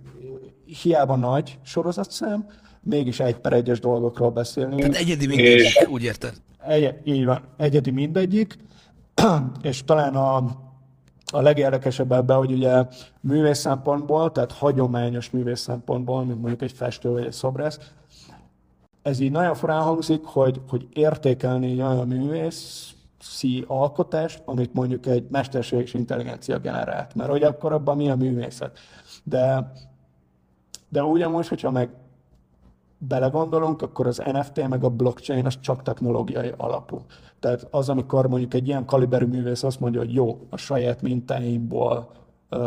hiába nagy sorozatszám, mégis egy per egyes dolgokról beszélni. Tehát egyedi mindegyik, és úgy érted? Egy, így van, egyedi mindegyik, *clears throat* és talán a, a legérdekesebb ebben, hogy ugye művész szempontból, tehát hagyományos művész szempontból, mint mondjuk egy festő vagy egy szobrász, ez így nagyon furán hangzik, hogy, hogy értékelni egy olyan művészi alkotást, amit mondjuk egy mesterséges intelligencia generált. Mert hogy akkor abban mi a művészet. De, de ugyanúgy, hogyha meg belegondolunk, akkor az NFT meg a blockchain az csak technológiai alapú. Tehát az, amikor mondjuk egy ilyen kaliberű művész azt mondja, hogy jó, a saját mintáimból uh,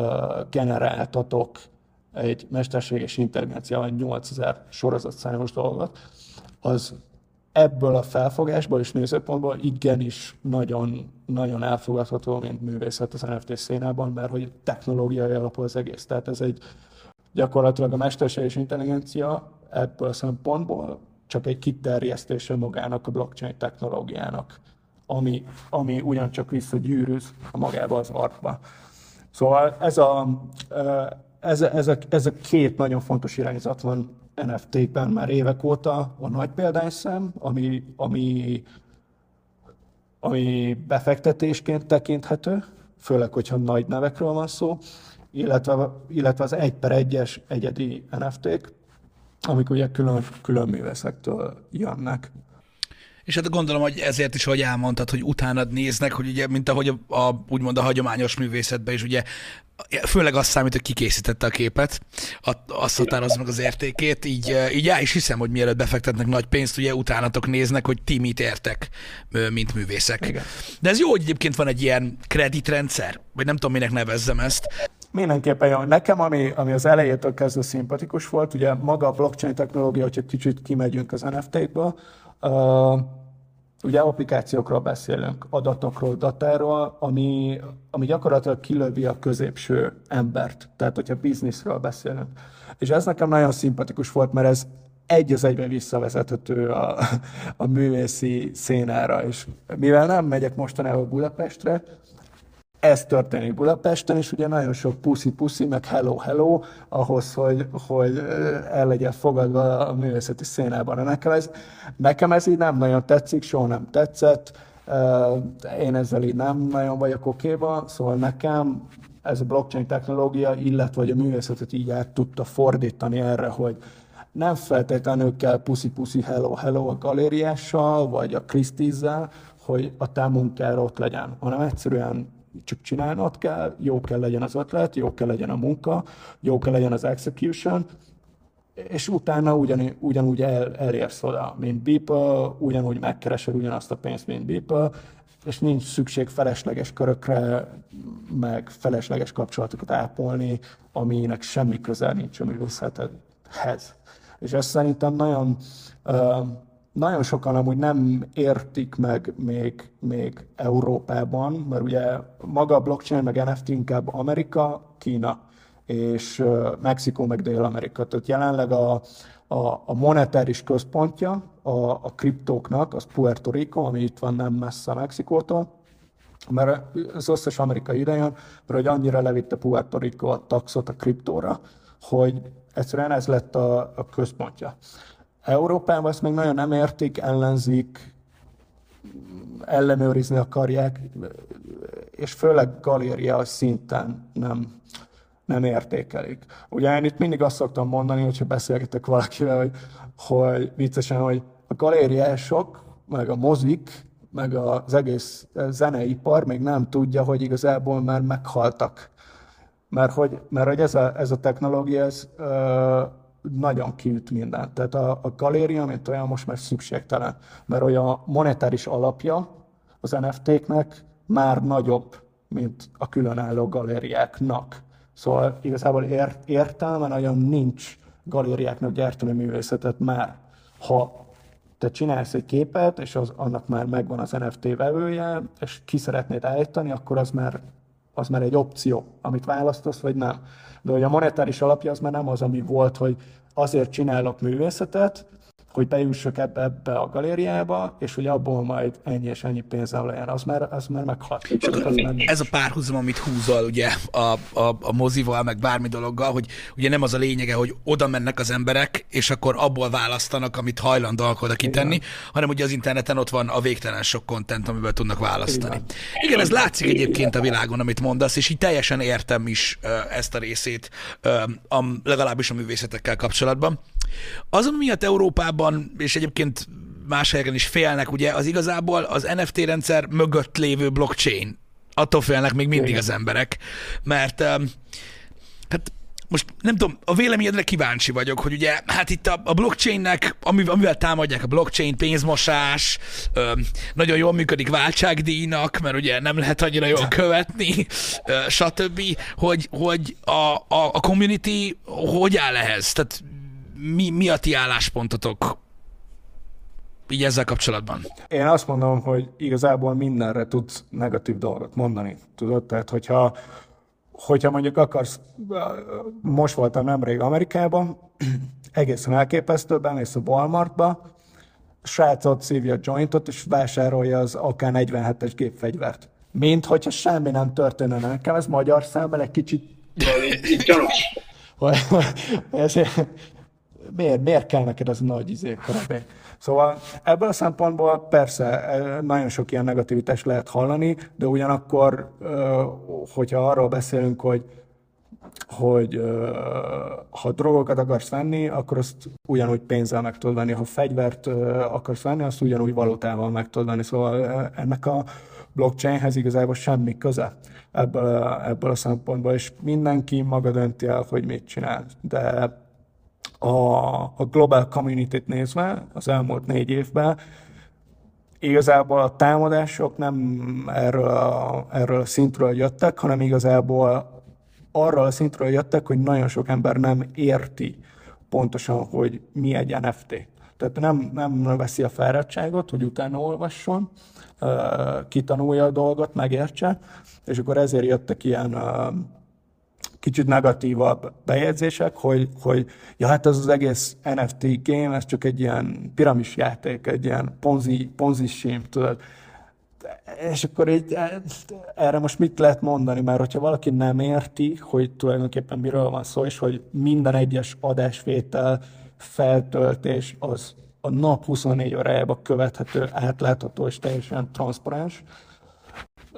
generáltatok egy mesterséges intelligenciával 8000 sorozatszámos dolgot, az ebből a felfogásból és nézőpontból igenis nagyon, nagyon elfogadható, mint művészet az NFT szénában, mert hogy technológiai alapú az egész. Tehát ez egy gyakorlatilag a mesterséges intelligencia ebből a szempontból csak egy kiterjesztése magának a blockchain technológiának, ami, ami ugyancsak visszagyűrűz a magába az artba. Szóval ez a, ez, a, ez, a, ez a két nagyon fontos irányzat van NFT-kben már évek óta, a nagy példányszem, ami, ami, ami befektetésként tekinthető, főleg, hogyha nagy nevekről van szó, illetve, illetve az egy per egyes egyedi NFT-k, amik ugye külön, külön művészektől jönnek. És hát gondolom, hogy ezért is, hogy elmondtad, hogy utánad néznek, hogy ugye, mint ahogy a, a úgymond a hagyományos művészetben is ugye főleg azt számít, hogy kikészítette a képet, azt határozza meg az értékét, így, így el is hiszem, hogy mielőtt befektetnek nagy pénzt, ugye utánatok néznek, hogy ti mit értek, mint művészek. Igen. De ez jó, hogy egyébként van egy ilyen kreditrendszer, vagy nem tudom, minek nevezzem ezt, Mindenképpen jó. Nekem, ami, ami az elejétől kezdve szimpatikus volt, ugye maga a blockchain technológia, hogyha kicsit kimegyünk az NFT-kből, uh, ugye applikációkról beszélünk, adatokról, datáról, ami, ami gyakorlatilag kilövi a középső embert, tehát hogyha bizniszről beszélünk. És ez nekem nagyon szimpatikus volt, mert ez egy az egyben visszavezethető a, a művészi szénára, és mivel nem megyek mostanában Budapestre, ez történik Budapesten, és ugye nagyon sok puszi-puszi, meg hello-hello ahhoz, hogy, hogy el legyen fogadva a művészeti szénában. Nekem ez, nekem ez így nem nagyon tetszik, soha nem tetszett, én ezzel így nem nagyon vagyok okéba, szóval nekem ez a blockchain technológia, illetve hogy a művészetet így át tudta fordítani erre, hogy nem feltétlenül kell puszi-puszi hello-hello a galériással, vagy a Christie's-zel, hogy a te munkára ott legyen, hanem egyszerűen csak csinálnod kell, jó kell legyen az ötlet, jó kell legyen a munka, jó kell legyen az execution, és utána ugyan, ugyanúgy el, elérsz oda, mint Beeple, ugyanúgy megkeresed ugyanazt a pénzt, mint Beeple, és nincs szükség felesleges körökre, meg felesleges kapcsolatokat ápolni, aminek semmi közel nincs a művészethez. És ezt szerintem nagyon, nagyon sokan amúgy nem értik meg még, még Európában, mert ugye maga a blockchain meg NFT inkább Amerika, Kína és Mexikó meg Dél-Amerika. Tehát jelenleg a, a, a monetáris központja a, a kriptóknak, az Puerto Rico, ami itt van nem messze Mexikótól, mert az összes amerikai idejön, mert hogy annyira levitte Puerto Rico a taxot a kriptóra, hogy egyszerűen ez lett a, a központja. Európában ezt még nagyon nem értik, ellenzik, ellenőrizni akarják, és főleg galéria szinten nem, nem értékelik. Ugye én itt mindig azt szoktam mondani, hogyha beszélgetek valakivel, hogy, hogy viccesen, hogy a galériások, meg a mozik, meg az egész zeneipar még nem tudja, hogy igazából már meghaltak. Mert hogy, mert hogy ez, a, ez a technológia, ez ö, nagyon kiüt mindent. Tehát a, a galéria, mint olyan, most már szükségtelen. Mert olyan monetáris alapja az NFT-knek már nagyobb, mint a különálló galériáknak. Szóval igazából ért, értelme nagyon nincs galériáknak gyártani művészetet már. Ha te csinálsz egy képet, és az, annak már megvan az NFT vevője, és ki szeretnéd állítani, akkor az már, az már egy opció, amit választasz, vagy nem. De hogy a monetáris alapja az már nem az, ami volt, hogy azért csinálok művészetet, hogy bejussak ebbe, ebbe a galériába, és hogy abból majd ennyi és ennyi pénzzel legyen, az már, az már meghalt. És az ez a párhuzam, amit húzol ugye a, a, a mozival, meg bármi dologgal, hogy ugye nem az a lényege, hogy oda mennek az emberek, és akkor abból választanak, amit hajlandóak oda kitenni, Igen. hanem ugye az interneten ott van a végtelen sok kontent, amiből tudnak választani. Igen, Igen ez látszik egyébként a világon, amit mondasz, és így teljesen értem is ezt a részét, legalábbis a művészetekkel kapcsolatban. Azon miatt Európában, és egyébként más helyeken is félnek, ugye, az igazából az NFT rendszer mögött lévő blockchain. Attól félnek még mindig az emberek, mert hát most nem tudom, a véleményedre kíváncsi vagyok, hogy ugye, hát itt a, a blockchainnek, amivel, amivel támadják a blockchain, pénzmosás, ö, nagyon jól működik váltságdíjnak, mert ugye nem lehet annyira jól *laughs* követni, ö, stb., hogy, hogy a, a, a community hogy áll ehhez? Tehát mi, mi a ti álláspontotok így ezzel kapcsolatban? Én azt mondom, hogy igazából mindenre tudsz negatív dolgot mondani. Tudod, tehát hogyha, hogyha mondjuk akarsz, most voltam nemrég Amerikában, *clears throat* egészen elképesztő, bemész a Walmartba, srácot szívja a jointot, és vásárolja az AK-47-es gépfegyvert. Mint hogyha semmi nem történne nekem, ez magyar számban egy kicsit *laughs* gyanús. Miért, miért kell neked az nagy izé karabé? Szóval ebből a szempontból persze e, nagyon sok ilyen negativitást lehet hallani, de ugyanakkor, hogyha arról beszélünk, hogy hogy ha drogokat akarsz venni, akkor azt ugyanúgy pénzzel meg tudod venni. Ha fegyvert akarsz venni, azt ugyanúgy valutával meg tudod venni. Szóval ennek a blockchainhez igazából semmi köze ebből, ebből a szempontból, és mindenki maga dönti el, hogy mit csinál. De a, a global community-t nézve az elmúlt négy évben, igazából a támadások nem erről a, erről a szintről jöttek, hanem igazából arról a szintről jöttek, hogy nagyon sok ember nem érti pontosan, hogy mi egy NFT. Tehát nem, nem veszi a fáradtságot, hogy utána olvasson, kitanulja a dolgot, megértse, és akkor ezért jöttek ilyen kicsit negatívabb bejegyzések, hogy, hogy ja, hát ez az egész NFT game, ez csak egy ilyen piramis játék, egy ilyen ponzi, ponzi sim, tudod. És akkor így, erre most mit lehet mondani, mert hogyha valaki nem érti, hogy tulajdonképpen miről van szó, és hogy minden egyes adásvétel, feltöltés az a nap 24 órájában követhető, átlátható és teljesen transzparens,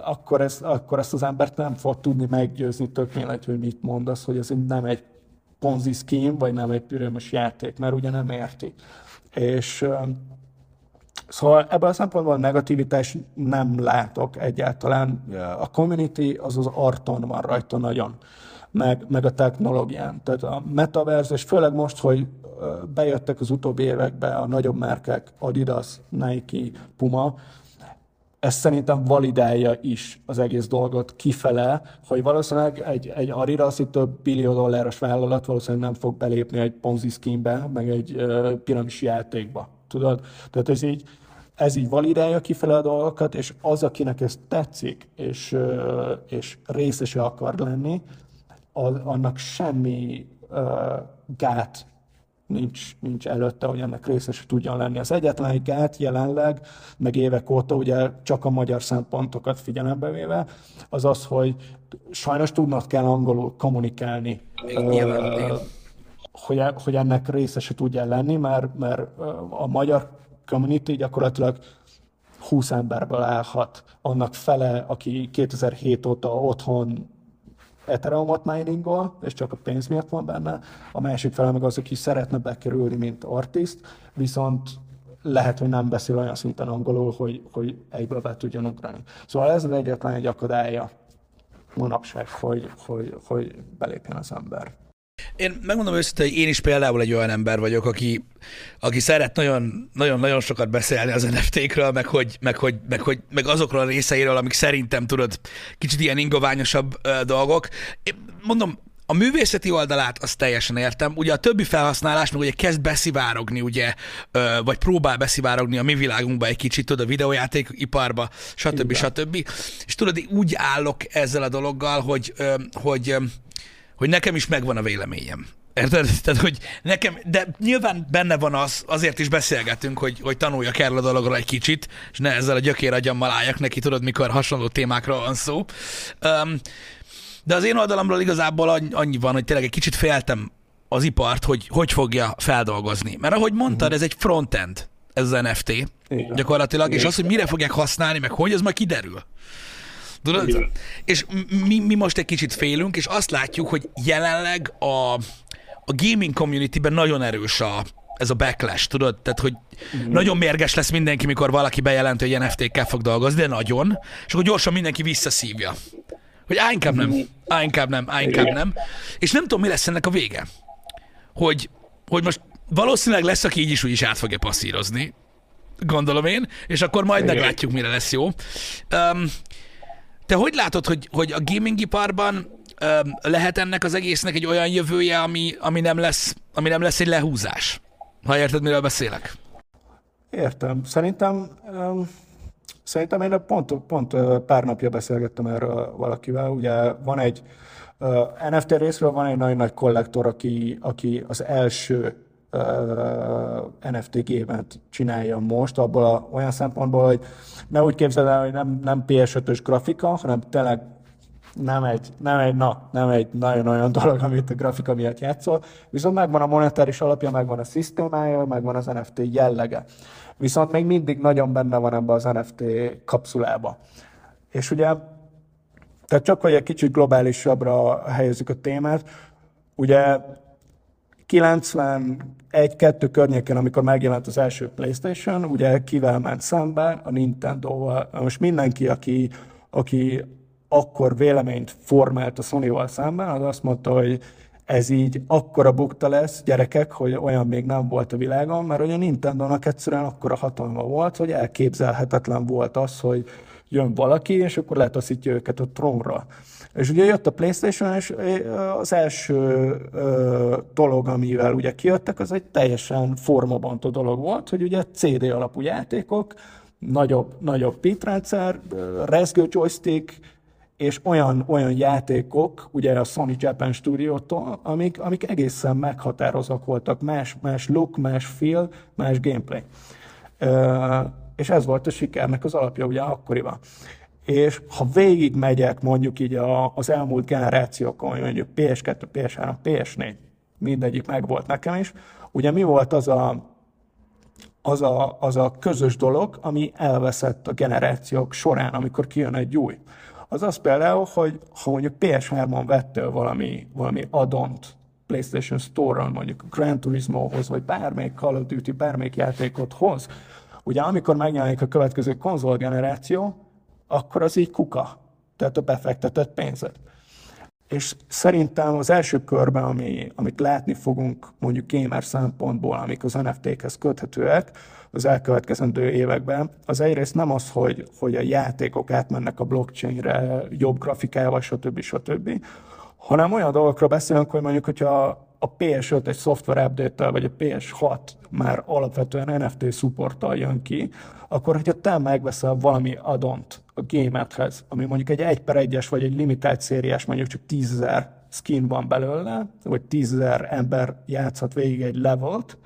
akkor, ez, akkor ezt az embert nem fog tudni meggyőzni, tök mindegy, hogy mit mondasz, hogy ez nem egy ponzi scheme, vagy nem egy pürömös játék, mert ugye nem érti. És Szóval ebből a szempontból negativitás nem látok egyáltalán. A community az az arton van rajta nagyon, meg, meg a technológián. Tehát a metaverse, és főleg most, hogy bejöttek az utóbbi években a nagyobb márkák, Adidas, Nike, Puma, ez szerintem validálja is az egész dolgot kifele, hogy valószínűleg egy, egy az itt több billió dolláros vállalat valószínűleg nem fog belépni egy Ponzi scheme meg egy uh, piramis játékba. Tudod? Tehát ez így, ez így validálja kifele a dolgokat, és az, akinek ez tetszik, és, uh, és részese akar lenni, az, annak semmi uh, gát nincs, nincs előtte, hogy ennek részese tudjon lenni. Az egyetlen egy gát jelenleg, meg évek óta ugye csak a magyar szempontokat figyelembe véve, az az, hogy sajnos tudnod kell angolul kommunikálni. Nyilván, hogy, hogy ennek részese tudjál lenni, mert, mert a magyar community gyakorlatilag 20 emberből állhat. Annak fele, aki 2007 óta otthon Ethereum-ot miningol, és csak a pénz miatt van benne, a másik fele meg az, aki szeretne bekerülni, mint artist, viszont lehet, hogy nem beszél olyan szinten angolul, hogy, hogy egyből be tudjon ugrani. Szóval ez az egyetlen egy akadálya manapság, hogy, hogy, hogy belépjen az ember. Én megmondom őszintén, hogy én is például egy olyan ember vagyok, aki, aki szeret nagyon, nagyon, nagyon sokat beszélni az NFT-kről, meg, hogy, meg, hogy, meg, hogy, meg azokról a részeiről, amik szerintem, tudod, kicsit ilyen ingoványosabb uh, dolgok. Én mondom, a művészeti oldalát azt teljesen értem. Ugye a többi felhasználás meg ugye kezd beszivárogni, ugye, vagy próbál beszivárogni a mi világunkba egy kicsit, tudod, a videójátékiparba, stb. Igen. stb. És tudod, úgy állok ezzel a dologgal, hogy, hogy hogy nekem is megvan a véleményem. Érted? *laughs* Tehát, hogy nekem, de nyilván benne van az, azért is beszélgetünk, hogy, hogy tanuljak erről a dologról egy kicsit, és ne ezzel a gyökér agyammal álljak neki, tudod, mikor hasonló témákról van szó. Um, de az én oldalamról igazából annyi van, hogy tényleg egy kicsit féltem az ipart, hogy hogy fogja feldolgozni. Mert ahogy mondtad, ez egy frontend, ez az NFT Igen. gyakorlatilag, Igen. és az, hogy mire fogják használni, meg hogy, ez majd kiderül. Tudod? Igen. És mi, mi most egy kicsit félünk, és azt látjuk, hogy jelenleg a, a gaming communityben nagyon erős a, ez a backlash, tudod? Tehát, hogy mm. nagyon mérges lesz mindenki, mikor valaki bejelenti, hogy NFT-kkel fog dolgozni, de nagyon, és akkor gyorsan mindenki visszaszívja. Hogy á, inkább nem, á, inkább nem, á, inkább nem. És nem tudom, mi lesz ennek a vége. Hogy, hogy most valószínűleg lesz, aki így is úgy is át fogja passzírozni, gondolom én, és akkor majd meglátjuk, mire lesz jó. Um, te hogy látod, hogy, hogy a gaming iparban öm, lehet ennek az egésznek egy olyan jövője, ami, ami, nem lesz, ami nem lesz egy lehúzás? Ha érted, miről beszélek? Értem. Szerintem, um, szerintem én pont, pont pár napja beszélgettem erről valakivel. Ugye van egy uh, NFT részről van egy nagyon nagy kollektor, aki, aki az első NFT gémet csinálja most, abból a, olyan szempontból, hogy ne úgy képzeld el, hogy nem, nem PS5-ös grafika, hanem tényleg nem egy, nem egy, na, nem egy nagyon olyan dolog, amit a grafika miatt játszol, viszont megvan a monetáris alapja, megvan a szisztémája, megvan az NFT jellege. Viszont még mindig nagyon benne van ebbe az NFT kapszulába. És ugye, tehát csak hogy egy kicsit globálisabbra helyezzük a témát, ugye 91-2 környéken, amikor megjelent az első PlayStation, ugye kivel ment szembe? A Nintendo-val. Most mindenki, aki, aki akkor véleményt formált a Sony-val szemben, az azt mondta, hogy ez így akkora bukta lesz, gyerekek, hogy olyan még nem volt a világon, mert hogy a Nintendo-nak egyszerűen akkora hatalma volt, hogy elképzelhetetlen volt az, hogy jön valaki, és akkor letaszítja őket a trónra. És ugye jött a Playstation, és az első dolog, amivel ugye kijöttek, az egy teljesen formabontó dolog volt, hogy ugye CD alapú játékok, nagyobb, nagyobb pitrendszer, rezgő joystick, és olyan, olyan játékok, ugye a Sony Japan Studio-tól, amik, amik egészen meghatározók voltak, más, más look, más feel, más gameplay. Uh, és ez volt a sikernek az alapja ugye akkoriban és ha végig megyek mondjuk így a, az elmúlt generációkon, mondjuk PS2, PS3, PS4, mindegyik meg volt nekem is, ugye mi volt az a, az a, az a közös dolog, ami elveszett a generációk során, amikor kijön egy új. Az az például, hogy ha mondjuk PS3-on vettél valami, valami adont PlayStation Store-on, mondjuk Gran Turismo-hoz, vagy bármelyik Call of Duty, bármelyik játékot hoz, ugye amikor megjelenik a következő konzolgeneráció, akkor az így kuka. Tehát a befektetett pénzed. és szerintem az első körben, ami, amit látni fogunk mondjuk gamer szempontból, amik az NFT-khez köthetőek, az elkövetkezendő években, az egyrészt nem az, hogy, hogy a játékok átmennek a blockchainre jobb grafikával, stb. stb., hanem olyan dolgokról beszélünk, hogy mondjuk, hogyha a PS5 egy szoftver update vagy a PS6 már alapvetően NFT supporttal jön ki, akkor hogyha te megveszel valami adont a gémethez, ami mondjuk egy 1 per 1-es vagy egy limitált szériás, mondjuk csak 10.000 skin van belőle, vagy 10.000 ember játszhat végig egy levelt,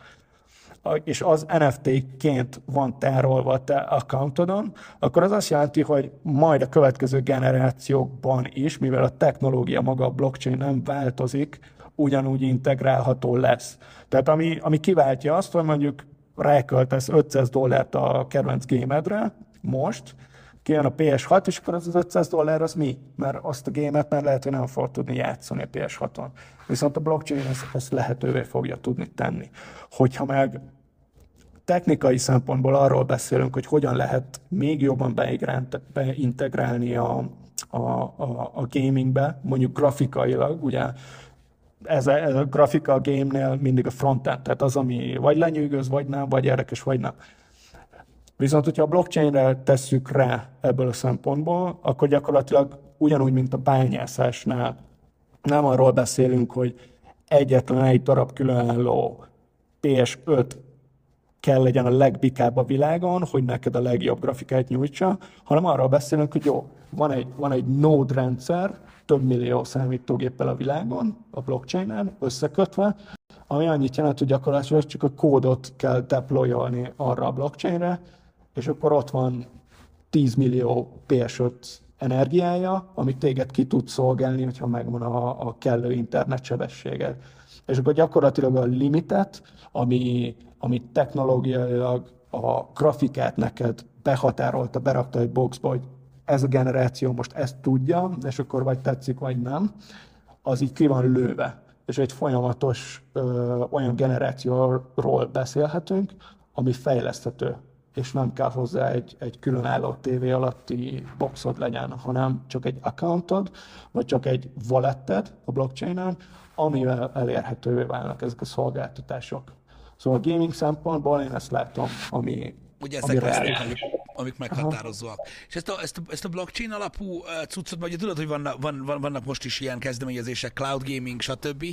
és az NFT-ként van tárolva a te accountodon, akkor az azt jelenti, hogy majd a következő generációkban is, mivel a technológia maga a blockchain nem változik, ugyanúgy integrálható lesz. Tehát ami, ami kiváltja azt, hogy mondjuk ráköltesz 500 dollárt a kedvenc gémedre most, kijön a PS6, és akkor az az 500 dollár az mi? Mert azt a gémet már lehet, hogy nem fog tudni játszani a PS6-on. Viszont a blockchain ezt, ezt lehetővé fogja tudni tenni. Hogyha meg technikai szempontból arról beszélünk, hogy hogyan lehet még jobban beintegrálni a, a, a, a gamingbe, mondjuk grafikailag, ugye ez a, ez a grafika a game-nél mindig a frontend, tehát az, ami vagy lenyűgöz, vagy nem, vagy érdekes, vagy nem. Viszont, hogyha a blockchainre tesszük rá ebből a szempontból, akkor gyakorlatilag ugyanúgy, mint a bányászásnál, nem arról beszélünk, hogy egyetlen egy darab különálló PS5 kell legyen a legbikább a világon, hogy neked a legjobb grafikát nyújtsa, hanem arról beszélünk, hogy jó, van egy, van egy node rendszer, több millió számítógéppel a világon, a blockchainen összekötve, ami annyit jelent, hogy gyakorlatilag csak a kódot kell deployolni arra a blockchainre, és akkor ott van 10 millió PS5 energiája, amit téged ki tud szolgálni, hogyha megvan a, a kellő internetsebességed. És akkor gyakorlatilag a limitet, ami, ami technológiailag a grafikát neked behatárolta, berakta egy boxba, hogy ez a generáció most ezt tudja, és akkor vagy tetszik, vagy nem, az így ki van lőve. És egy folyamatos ö, olyan generációról beszélhetünk, ami fejleszthető és nem kell hozzá egy, egy különálló tévé alatti boxod legyen, hanem csak egy accountod, vagy csak egy walleted a blockchainen, amivel elérhetővé válnak ezek a szolgáltatások. Szóval a gaming szempontból én ezt látom, ami, Ugye ezek lesznek, amik, amik meghatározóak. Aha. És ezt a, ezt, a, ezt a blockchain alapú uh, cuccot, ugye tudod, hogy vannak, van, van, vannak most is ilyen kezdeményezések, cloud gaming, stb.,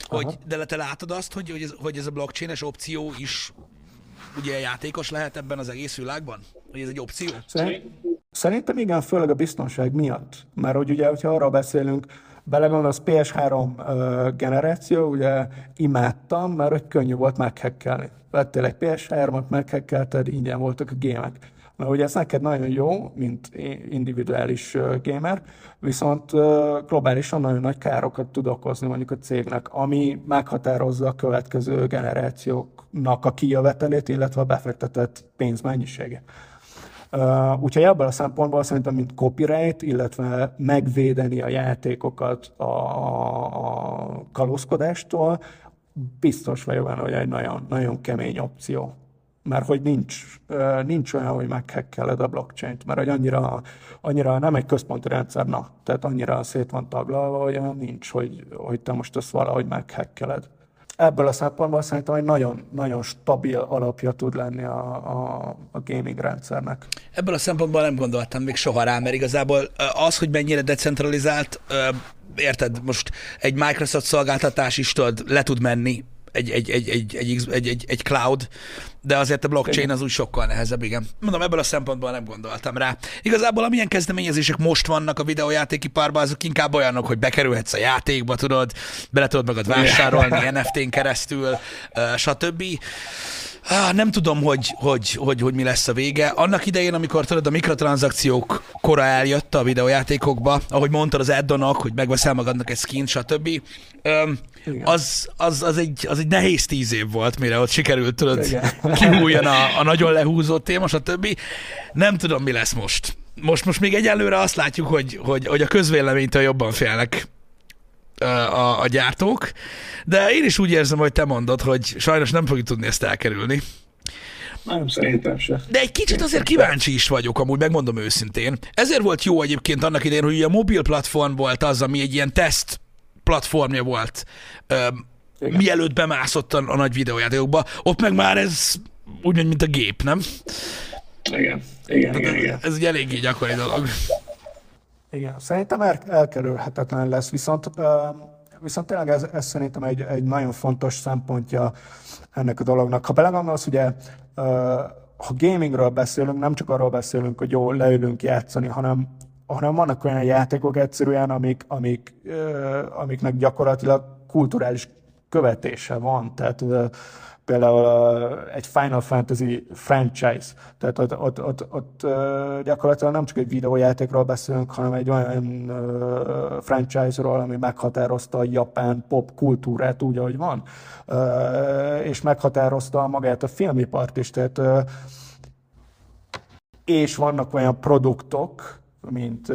hogy, de te látod azt, hogy, hogy, ez, hogy ez a blockchain-es opció is ugye játékos lehet ebben az egész világban? Hogy ez egy opció? Szerintem igen, főleg a biztonság miatt. Mert hogy ugye, hogyha arra beszélünk, belegondolsz PS3 uh, generáció, ugye imádtam, mert hogy könnyű volt meghekkelni. Vettél egy PS3-at, meghekkelted, ingyen voltak a gémek. Mert ugye ez neked nagyon jó, mint individuális gamer, viszont globálisan nagyon nagy károkat tud okozni mondjuk a cégnek, ami meghatározza a következő generációknak a kijövetelét, illetve a befektetett pénzmennyisége. Uh, úgyhogy ebből a szempontból szerintem, mint copyright, illetve megvédeni a játékokat a, a kalózkodástól, biztos vagyok benne, hogy egy nagyon, nagyon kemény opció mert hogy nincs, nincs olyan, hogy meghekkeled a blockchain-t, mert hogy annyira, annyira nem egy központi rendszer, na, tehát annyira szét van taglalva, hogy nincs, hogy, hogy te most ezt valahogy meghekkeled. Ebből a szempontból szerintem egy nagyon, nagyon stabil alapja tud lenni a, a, a gaming rendszernek. Ebből a szempontból nem gondoltam még soha rá, mert igazából az, hogy mennyire decentralizált, érted, most egy Microsoft szolgáltatás is tudod, le tud menni egy, egy, egy, egy, egy, egy, egy, egy cloud, de azért a blockchain az úgy sokkal nehezebb, igen. Mondom, ebből a szempontból nem gondoltam rá. Igazából amilyen kezdeményezések most vannak a videójátékiparban, azok inkább olyanok, hogy bekerülhetsz a játékba, tudod, bele tudod magad vásárolni *laughs* NFT-n keresztül, stb. Ah, nem tudom, hogy, hogy, hogy, hogy mi lesz a vége. Annak idején, amikor tudod, a mikrotranszakciók kora eljött a videójátékokba, ahogy mondtad az addonok, hogy megveszel magadnak egy skin, stb. az, az, az, egy, az egy nehéz tíz év volt, mire ott sikerült, tudod, *laughs* kihújjon a, a nagyon lehúzott téma, stb. Nem tudom, mi lesz most. Most, most még egyelőre azt látjuk, hogy, hogy, hogy a közvéleménytől jobban félnek a, a gyártók, de én is úgy érzem, hogy te mondod, hogy sajnos nem fogjuk tudni ezt elkerülni. Nem, szerintem se. De egy kicsit azért kíváncsi is vagyok, amúgy megmondom őszintén. Ezért volt jó egyébként annak idején, hogy a mobil platform volt az, ami egy ilyen teszt platformja volt, öm, mielőtt bemászott a, a nagy videójátékokba. Ott meg már ez úgy, mint a gép, nem? Igen, igen, igen, igen. Ez egy eléggé gyakori dolog. Igen, szerintem el, elkerülhetetlen lesz, viszont, viszont tényleg ez, ez szerintem egy, egy nagyon fontos szempontja ennek a dolognak. Ha belegondolsz, ugye, ha gamingről beszélünk, nem csak arról beszélünk, hogy jó, leülünk játszani, hanem, hanem vannak olyan játékok egyszerűen, amik, amik, amiknek gyakorlatilag kulturális követése van. Tehát például egy Final Fantasy franchise. Tehát ott, ott, ott, ott gyakorlatilag nem csak egy videójátékról beszélünk, hanem egy olyan franchise-ról, ami meghatározta a japán pop kultúrát úgy, ahogy van, és meghatározta magát a filmipart is. Tehát, és vannak olyan produktok, mint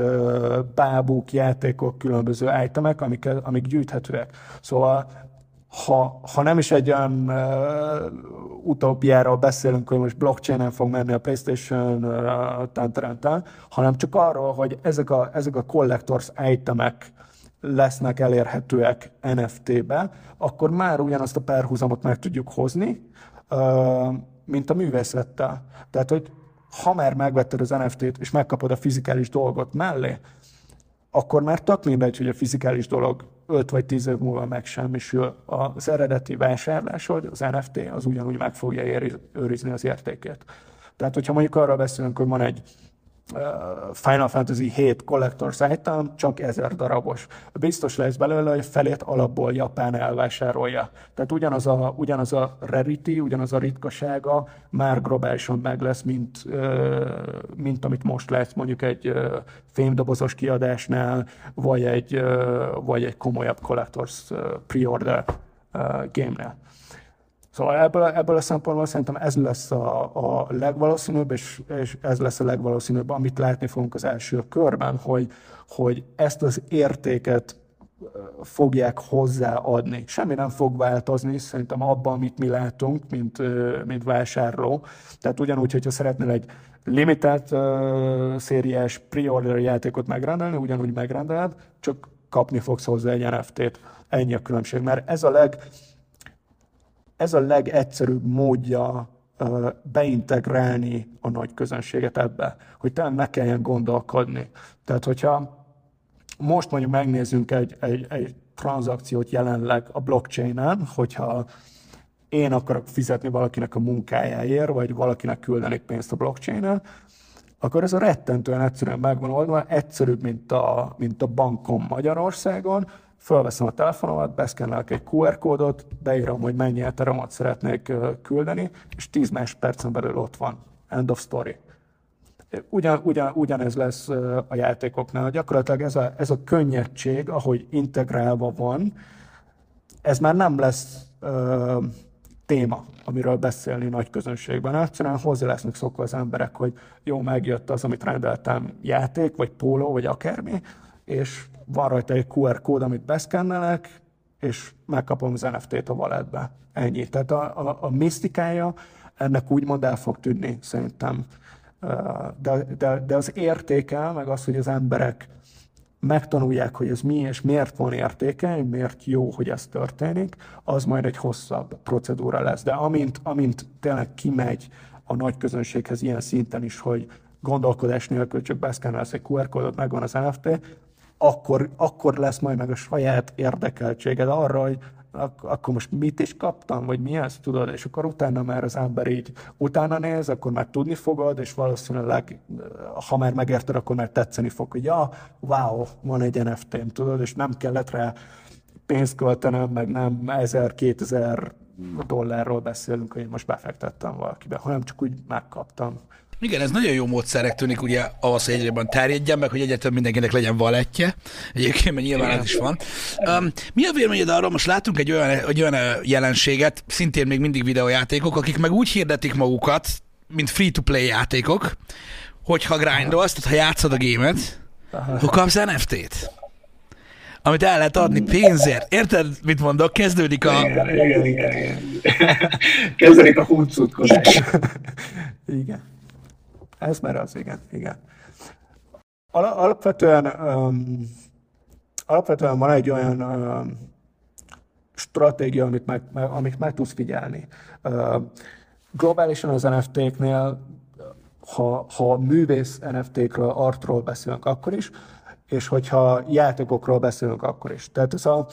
bábúk, játékok, különböző itemek, amik, amik gyűjthetőek. Szóval ha, ha nem is egy olyan uh, utópiáról beszélünk, hogy most blockchain-en fog menni a PlayStation, uh, tán, tán, tán, hanem csak arról, hogy ezek a, ezek a collectors itemek lesznek elérhetőek NFT-be, akkor már ugyanazt a párhuzamot meg tudjuk hozni, uh, mint a művészettel. Tehát, hogy ha már megvetted az NFT-t, és megkapod a fizikális dolgot mellé, akkor már tök mindegy, hogy a fizikális dolog 5 vagy 10 év múlva megsemmisül. Az eredeti vásárlásod, az NFT, az ugyanúgy meg fogja őrizni az értékét. Tehát, hogyha mondjuk arra beszélünk, hogy van egy Final Fantasy 7 Collector's Item csak ezer darabos. Biztos lesz belőle, hogy felét alapból Japán elvásárolja. Tehát ugyanaz a, ugyanaz a rarity, ugyanaz a ritkasága már globálisan meg lesz, mint, mint amit most lesz mondjuk egy fémdobozos kiadásnál, vagy egy, vagy egy komolyabb Collector's pre-order game-nél. Szóval ebből, ebből a szempontból szerintem ez lesz a, a legvalószínűbb, és, és ez lesz a legvalószínűbb, amit látni fogunk az első körben, hogy, hogy ezt az értéket fogják hozzáadni. Semmi nem fog változni szerintem abban, amit mi látunk, mint, mint vásárló. Tehát ugyanúgy, hogyha szeretnél egy limitált uh, szériás pre-order játékot megrendelni, ugyanúgy megrendeled, csak kapni fogsz hozzá egy NFT-t. Ennyi a különbség, mert ez a leg, ez a legegyszerűbb módja beintegrálni a nagy közönséget ebbe, hogy talán ne kelljen gondolkodni. Tehát, hogyha most mondjuk megnézzünk egy, egy, egy tranzakciót jelenleg a blockchain-en, hogyha én akarok fizetni valakinek a munkájáért, vagy valakinek küldenék pénzt a blockchain-en, akkor ez a rettentően egyszerűen megvan oldva, egyszerűbb, mint a, mint a bankom Magyarországon, Fölveszem a telefonomat, beszkennelek egy QR kódot, beírom, hogy mennyi ethereumot szeretnék küldeni, és 10 másodpercen belül ott van. End of story. Ugyan, ugyan, ugyanez lesz a játékoknál. Gyakorlatilag ez a, ez a könnyedség, ahogy integrálva van, ez már nem lesz ö, téma, amiről beszélni nagy közönségben. Egyszerűen hozzá lesznek szokva az emberek, hogy jó, megjött az, amit rendeltem, játék, vagy póló, vagy akármi, és van rajta egy QR kód, amit beszkennelek, és megkapom az NFT-t a walletbe. Ennyi. Tehát a, a, a misztikája ennek úgymond el fog tűnni, szerintem. De, de, de az értéke, meg az, hogy az emberek megtanulják, hogy ez mi és miért van értéke, miért jó, hogy ez történik, az majd egy hosszabb procedúra lesz. De amint, amint tényleg kimegy a nagy közönséghez ilyen szinten is, hogy gondolkodás nélkül csak beszkennelsz egy QR kódot, megvan az NFT, akkor, akkor lesz majd meg a saját érdekeltséged arra, hogy ak- akkor most mit is kaptam, vagy mi ez, tudod, és akkor utána már az ember így utána néz, akkor már tudni fogod, és valószínűleg, ha már megérted, akkor már tetszeni fog, hogy ja, wow, van egy NFT-m, tudod, és nem kellett rá pénzt költenem, meg nem 1000-2000 dollárról beszélünk, hogy én most befektettem valakibe, hanem csak úgy megkaptam. Igen, ez nagyon jó módszerek tűnik ugye ahhoz, hogy egyre terjedjen, meg hogy egyre több mindenkinek legyen valetje. Egyébként, mert nyilván ez is van. Um, mi a véleményed arról, most látunk egy olyan, egy olyan jelenséget, szintén még mindig videójátékok, akik meg úgy hirdetik magukat, mint free-to-play játékok, hogyha grindolsz, tehát ha játszod a gémet, akkor kapsz NFT-t. Amit el lehet adni pénzért. Érted, mit mondok? Kezdődik a... Igen, igen, igen. igen. *laughs* Kezdődik a huncutkodás. *laughs* igen. Ez már az, igen, igen. Al- alapvetően, um, alapvetően van egy olyan um, stratégia, amit meg, meg, amit meg tudsz figyelni. Uh, globálisan az NFT-knél, ha, ha művész NFT-kről, artról beszélünk, akkor is, és hogyha játékokról beszélünk, akkor is. Tehát ez a,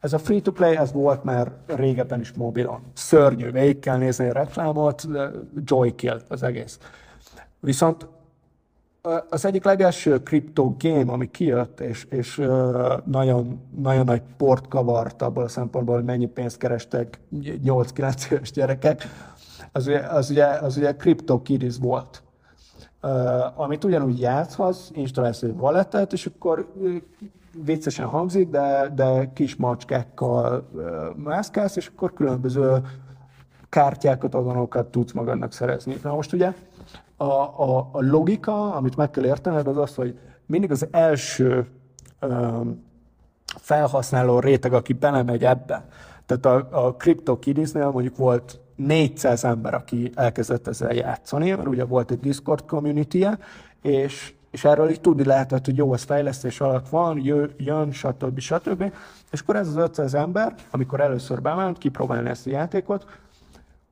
ez a free-to-play, ez volt már régebben is mobilon. Szörnyű, végig kell nézni a reklámot, joy kill az egész. Viszont az egyik legelső kripto game, ami kijött, és, és nagyon, nagyon nagy port kavart abból a szempontból, hogy mennyi pénzt kerestek 8-9 éves gyerekek, az ugye, az ugye, az ugye Crypto Kiddies volt. Uh, amit ugyanúgy játszhatsz, installálsz egy walletet, és akkor viccesen hangzik, de, de kis macskákkal uh, mászkálsz, és akkor különböző kártyákat, azonokat tudsz magadnak szerezni. Na most ugye a, a, a logika, amit meg kell értened, az az, hogy mindig az első um, felhasználó réteg, aki belemegy ebbe, tehát a, a CryptoKiddies-nél mondjuk volt 400 ember, aki elkezdett ezzel játszani, mert ugye volt egy Discord community és, és erről így tudni lehetett, hogy jó, az fejlesztés alatt van, jön, stb. stb. És akkor ez az 500 ember, amikor először bement kipróbálni ezt a játékot,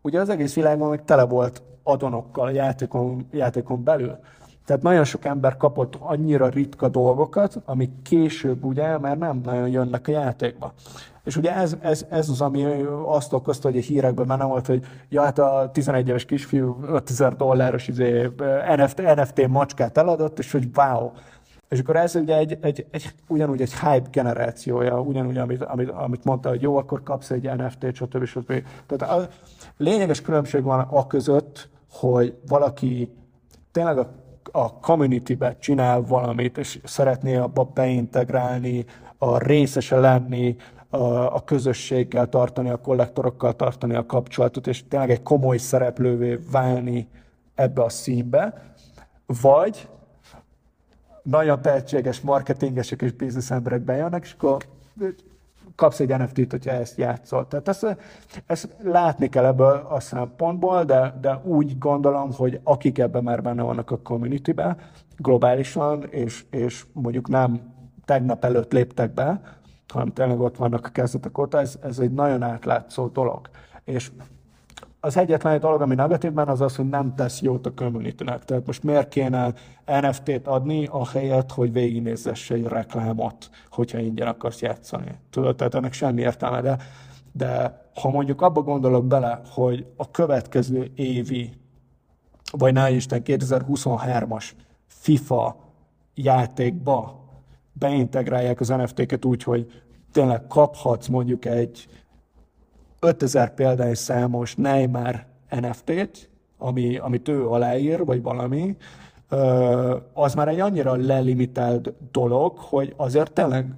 ugye az egész világban meg tele volt adonokkal a játékon, játékon belül. Tehát nagyon sok ember kapott annyira ritka dolgokat, amik később ugye már nem nagyon jönnek a játékba. És ugye ez, ez, ez az, ami azt okozta, hogy a hírekben már nem volt, hogy ja, hát a 11 éves kisfiú 5000 dolláros izé, NFT, NFT macskát eladott, és hogy wow. És akkor ez ugye egy, egy, egy, ugyanúgy egy hype generációja, ugyanúgy, amit, amit, amit mondta, hogy jó, akkor kapsz egy NFT-t, stb. stb. Tehát a lényeges különbség van a között, hogy valaki tényleg a, a community-be csinál valamit, és szeretné abba beintegrálni, a részese lenni, a, a közösséggel tartani, a kollektorokkal tartani a kapcsolatot, és tényleg egy komoly szereplővé válni ebbe a színbe, vagy nagyon tehetséges marketingesek és biznisz emberek bejönnek, és akkor kapsz egy NFT-t, hogyha ezt játszol. Tehát ezt, ezt látni kell ebből a szempontból, de, de úgy gondolom, hogy akik ebben már benne vannak a community-ben, globálisan, és, és mondjuk nem tegnap előtt léptek be, hanem tényleg ott vannak a kezdetek óta, ez, ez egy nagyon átlátszó dolog. És az egyetlen dolog, ami negatívben, az az, hogy nem tesz jót a community -nek. Tehát most miért kéne NFT-t adni, ahelyett, hogy végignézesse egy reklámot, hogyha ingyen akarsz játszani. Tudod, tehát ennek semmi értelme, de, de ha mondjuk abba gondolok bele, hogy a következő évi, vagy ne Isten 2023-as FIFA játékba beintegrálják az NFT-ket úgy, hogy tényleg kaphatsz mondjuk egy 5000 példány számos Neymar NFT-t, ami, amit ő aláír, vagy valami, az már egy annyira lelimitált dolog, hogy azért tényleg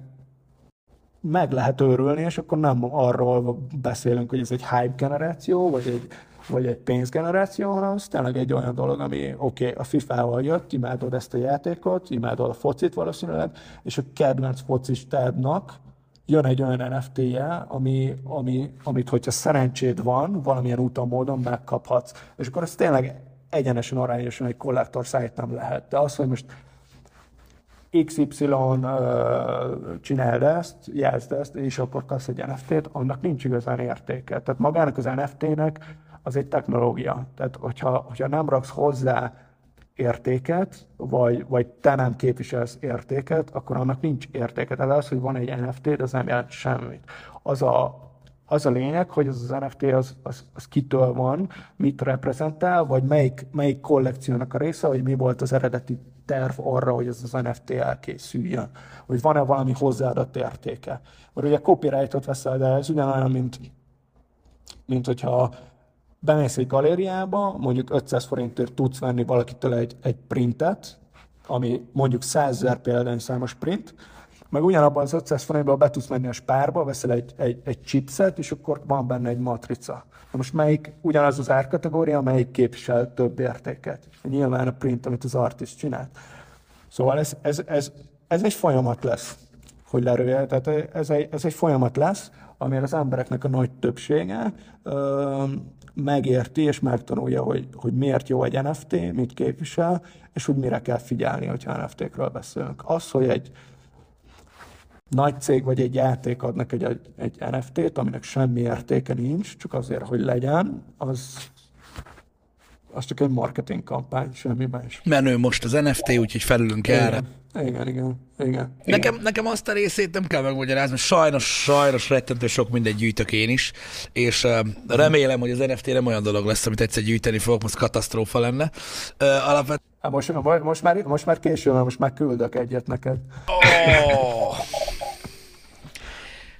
meg lehet őrülni, és akkor nem arról beszélünk, hogy ez egy hype generáció, vagy egy, vagy egy pénzgeneráció, hanem ez tényleg egy olyan dolog, ami oké, okay, a FIFA-val jött, imádod ezt a játékot, imádod a focit valószínűleg, és a kedvenc focistádnak jön egy olyan NFT-je, ami, ami, amit, hogyha szerencséd van, valamilyen úton, módon megkaphatsz. És akkor ez tényleg egyenesen, arányosan egy kollektor nem lehet. De az, hogy most XY csináld ezt, jelzd ezt, és akkor kapsz egy NFT-t, annak nincs igazán értéke. Tehát magának az NFT-nek az egy technológia. Tehát hogyha, hogyha nem raksz hozzá értéket, vagy, vagy te nem képviselsz értéket, akkor annak nincs értéke. Tehát az, hogy van egy NFT, az nem jelent semmit. Az a, az a lényeg, hogy az az NFT az, az, az kitől van, mit reprezentál, vagy melyik, melyik kollekciónak a része, vagy mi volt az eredeti terv arra, hogy ez az NFT elkészüljön. Hogy van-e valami hozzáadott értéke. Mert ugye copyrightot veszel, de ez ugyanolyan, mint, mint hogyha bemész egy galériába, mondjuk 500 forintért tudsz venni valakitől egy, egy printet, ami mondjuk 100 ezer példányszámos print, meg ugyanabban az 500 forintban be tudsz menni a spárba, veszel egy, egy, egy chipset, és akkor van benne egy matrica. Na most melyik ugyanaz az árkategória, melyik képvisel több értéket? Nyilván a print, amit az artist csinált. Szóval ez, ez, ez, ez egy folyamat lesz hogy lerője. Tehát ez egy, ez egy folyamat lesz, amire az embereknek a nagy többsége ö, megérti és megtanulja, hogy, hogy miért jó egy NFT, mit képvisel, és hogy mire kell figyelni, hogyha NFT-kről beszélünk. Az, hogy egy nagy cég vagy egy játék adnak egy, egy NFT-t, aminek semmi értéke nincs, csak azért, hogy legyen, az, az csak egy marketing kampány, semmi más. Menő most az NFT, úgyhogy felülünk igen. erre. Igen, igen, igen. Nekem, igen. nekem azt a részét nem kell megmagyarázni, sajnos, sajnos rettentő sok mindegy gyűjtök én is, és uh, remélem, hogy az NFT nem olyan dolog lesz, amit egyszer gyűjteni fogok, most katasztrófa lenne. Uh, alapvetően... Hát most, most, már, most már késő, mert most már küldök egyet neked. Oh.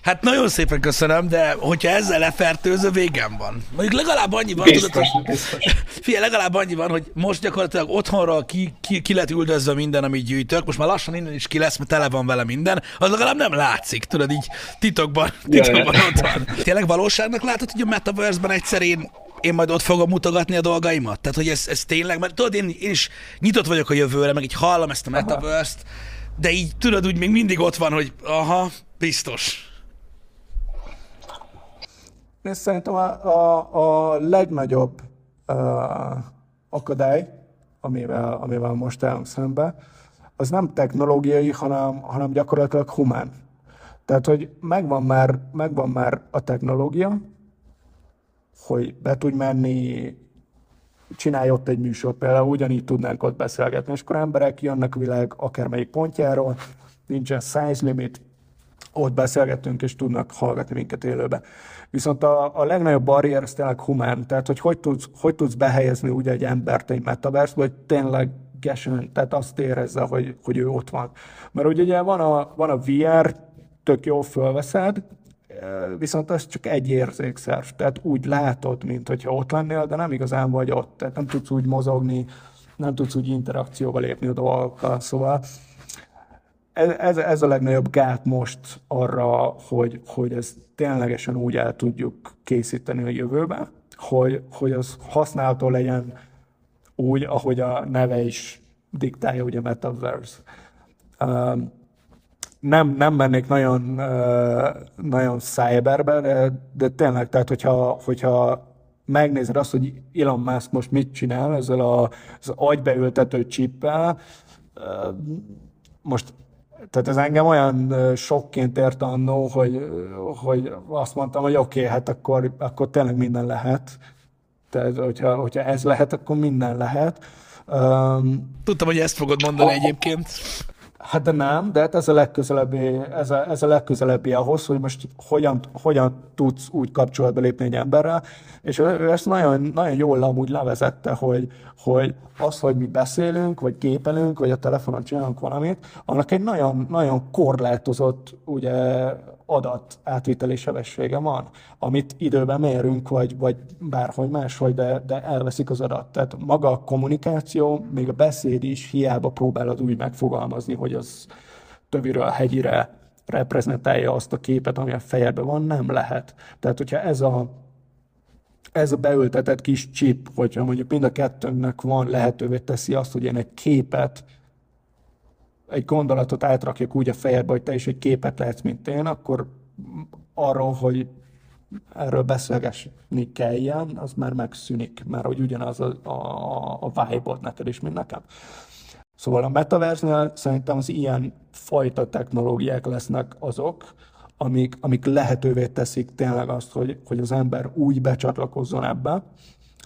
Hát nagyon szépen köszönöm, de hogyha ezzel lefertőző, végem van. Mondjuk legalább annyi van, Biztos, tudod, hogy, biztos. figyelj, legalább annyi van, hogy most gyakorlatilag otthonról ki, ki, ki lett üldözve minden, amit gyűjtök, most már lassan innen is ki lesz, mert tele van vele minden, az legalább nem látszik, tudod, így titokban, titokban ott van. Tényleg valóságnak látod, hogy a Metaverse-ben egyszer én én majd ott fogom mutogatni a dolgaimat? Tehát, hogy ez, ez tényleg, mert tudod, én, én is nyitott vagyok a jövőre, meg így hallom ezt a Metaverse-t, de így tudod, úgy még mindig ott van, hogy aha, biztos. Én szerintem a, a, a legnagyobb uh, akadály, amivel, amivel most állunk szembe, az nem technológiai, hanem, hanem gyakorlatilag humán. Tehát, hogy megvan már, megvan már a technológia, hogy be tudj menni, csinálj ott egy műsor, például ugyanígy tudnánk ott beszélgetni, és akkor emberek jönnek a világ akármelyik pontjáról, nincsen size limit, ott beszélgetünk, és tudnak hallgatni minket élőben. Viszont a, a legnagyobb barrier az tényleg humán, tehát hogy hogy tudsz, hogy tudsz behelyezni ugye egy embert egy metaverse vagy tényleg gesen, tehát azt érezze, hogy, hogy ő ott van. Mert ugye van a, van a VR, tök jó fölveszed, viszont az csak egy érzékszerv, tehát úgy látod, mint hogyha ott lennél, de nem igazán vagy ott, tehát nem tudsz úgy mozogni, nem tudsz úgy interakcióba lépni a dolgokkal, szóval ez, ez, a legnagyobb gát most arra, hogy, hogy ezt ténylegesen úgy el tudjuk készíteni a jövőben, hogy, hogy az használható legyen úgy, ahogy a neve is diktálja, ugye Metaverse. Um, nem, nem mennék nagyon, nagyon cyberbe, de, de tényleg, tehát hogyha, hogyha megnézed azt, hogy Elon Musk most mit csinál ezzel a, az agybeültető csippel, most tehát ez engem olyan sokként ért annó, hogy, hogy azt mondtam, hogy oké, okay, hát akkor, akkor tényleg minden lehet. Tehát, hogyha, hogyha ez lehet, akkor minden lehet. Um, Tudtam, hogy ezt fogod mondani a, egyébként. Hát de nem, de hát ez a legközelebbi, ez a, ez a legközelebbi ahhoz, hogy most hogyan, hogyan tudsz úgy kapcsolatba lépni egy emberrel, és ő ezt nagyon, nagyon jól amúgy levezette, hogy, hogy az, hogy mi beszélünk, vagy képelünk, vagy a telefonon csinálunk valamit, annak egy nagyon, nagyon korlátozott ugye, adat átviteli sebessége van, amit időben mérünk, vagy, vagy bárhogy máshogy, de, de elveszik az adat. Tehát maga a kommunikáció, még a beszéd is hiába próbálod úgy megfogalmazni, hogy az töviről hegyire reprezentálja azt a képet, ami a fejedben van, nem lehet. Tehát, hogyha ez a, ez a beültetett kis chip, hogyha mondjuk mind a kettőnknek van lehetővé teszi azt, hogy én egy képet egy gondolatot átrakjak úgy a fejedbe, hogy te is egy képet lehetsz, mint én, akkor arról, hogy erről beszélgetni kelljen, az már megszűnik, mert hogy ugyanaz a, a, a vibe neked is, mint nekem. Szóval a metaverse szerintem az ilyen fajta technológiák lesznek azok, amik, amik lehetővé teszik tényleg azt, hogy, hogy az ember úgy becsatlakozzon ebbe,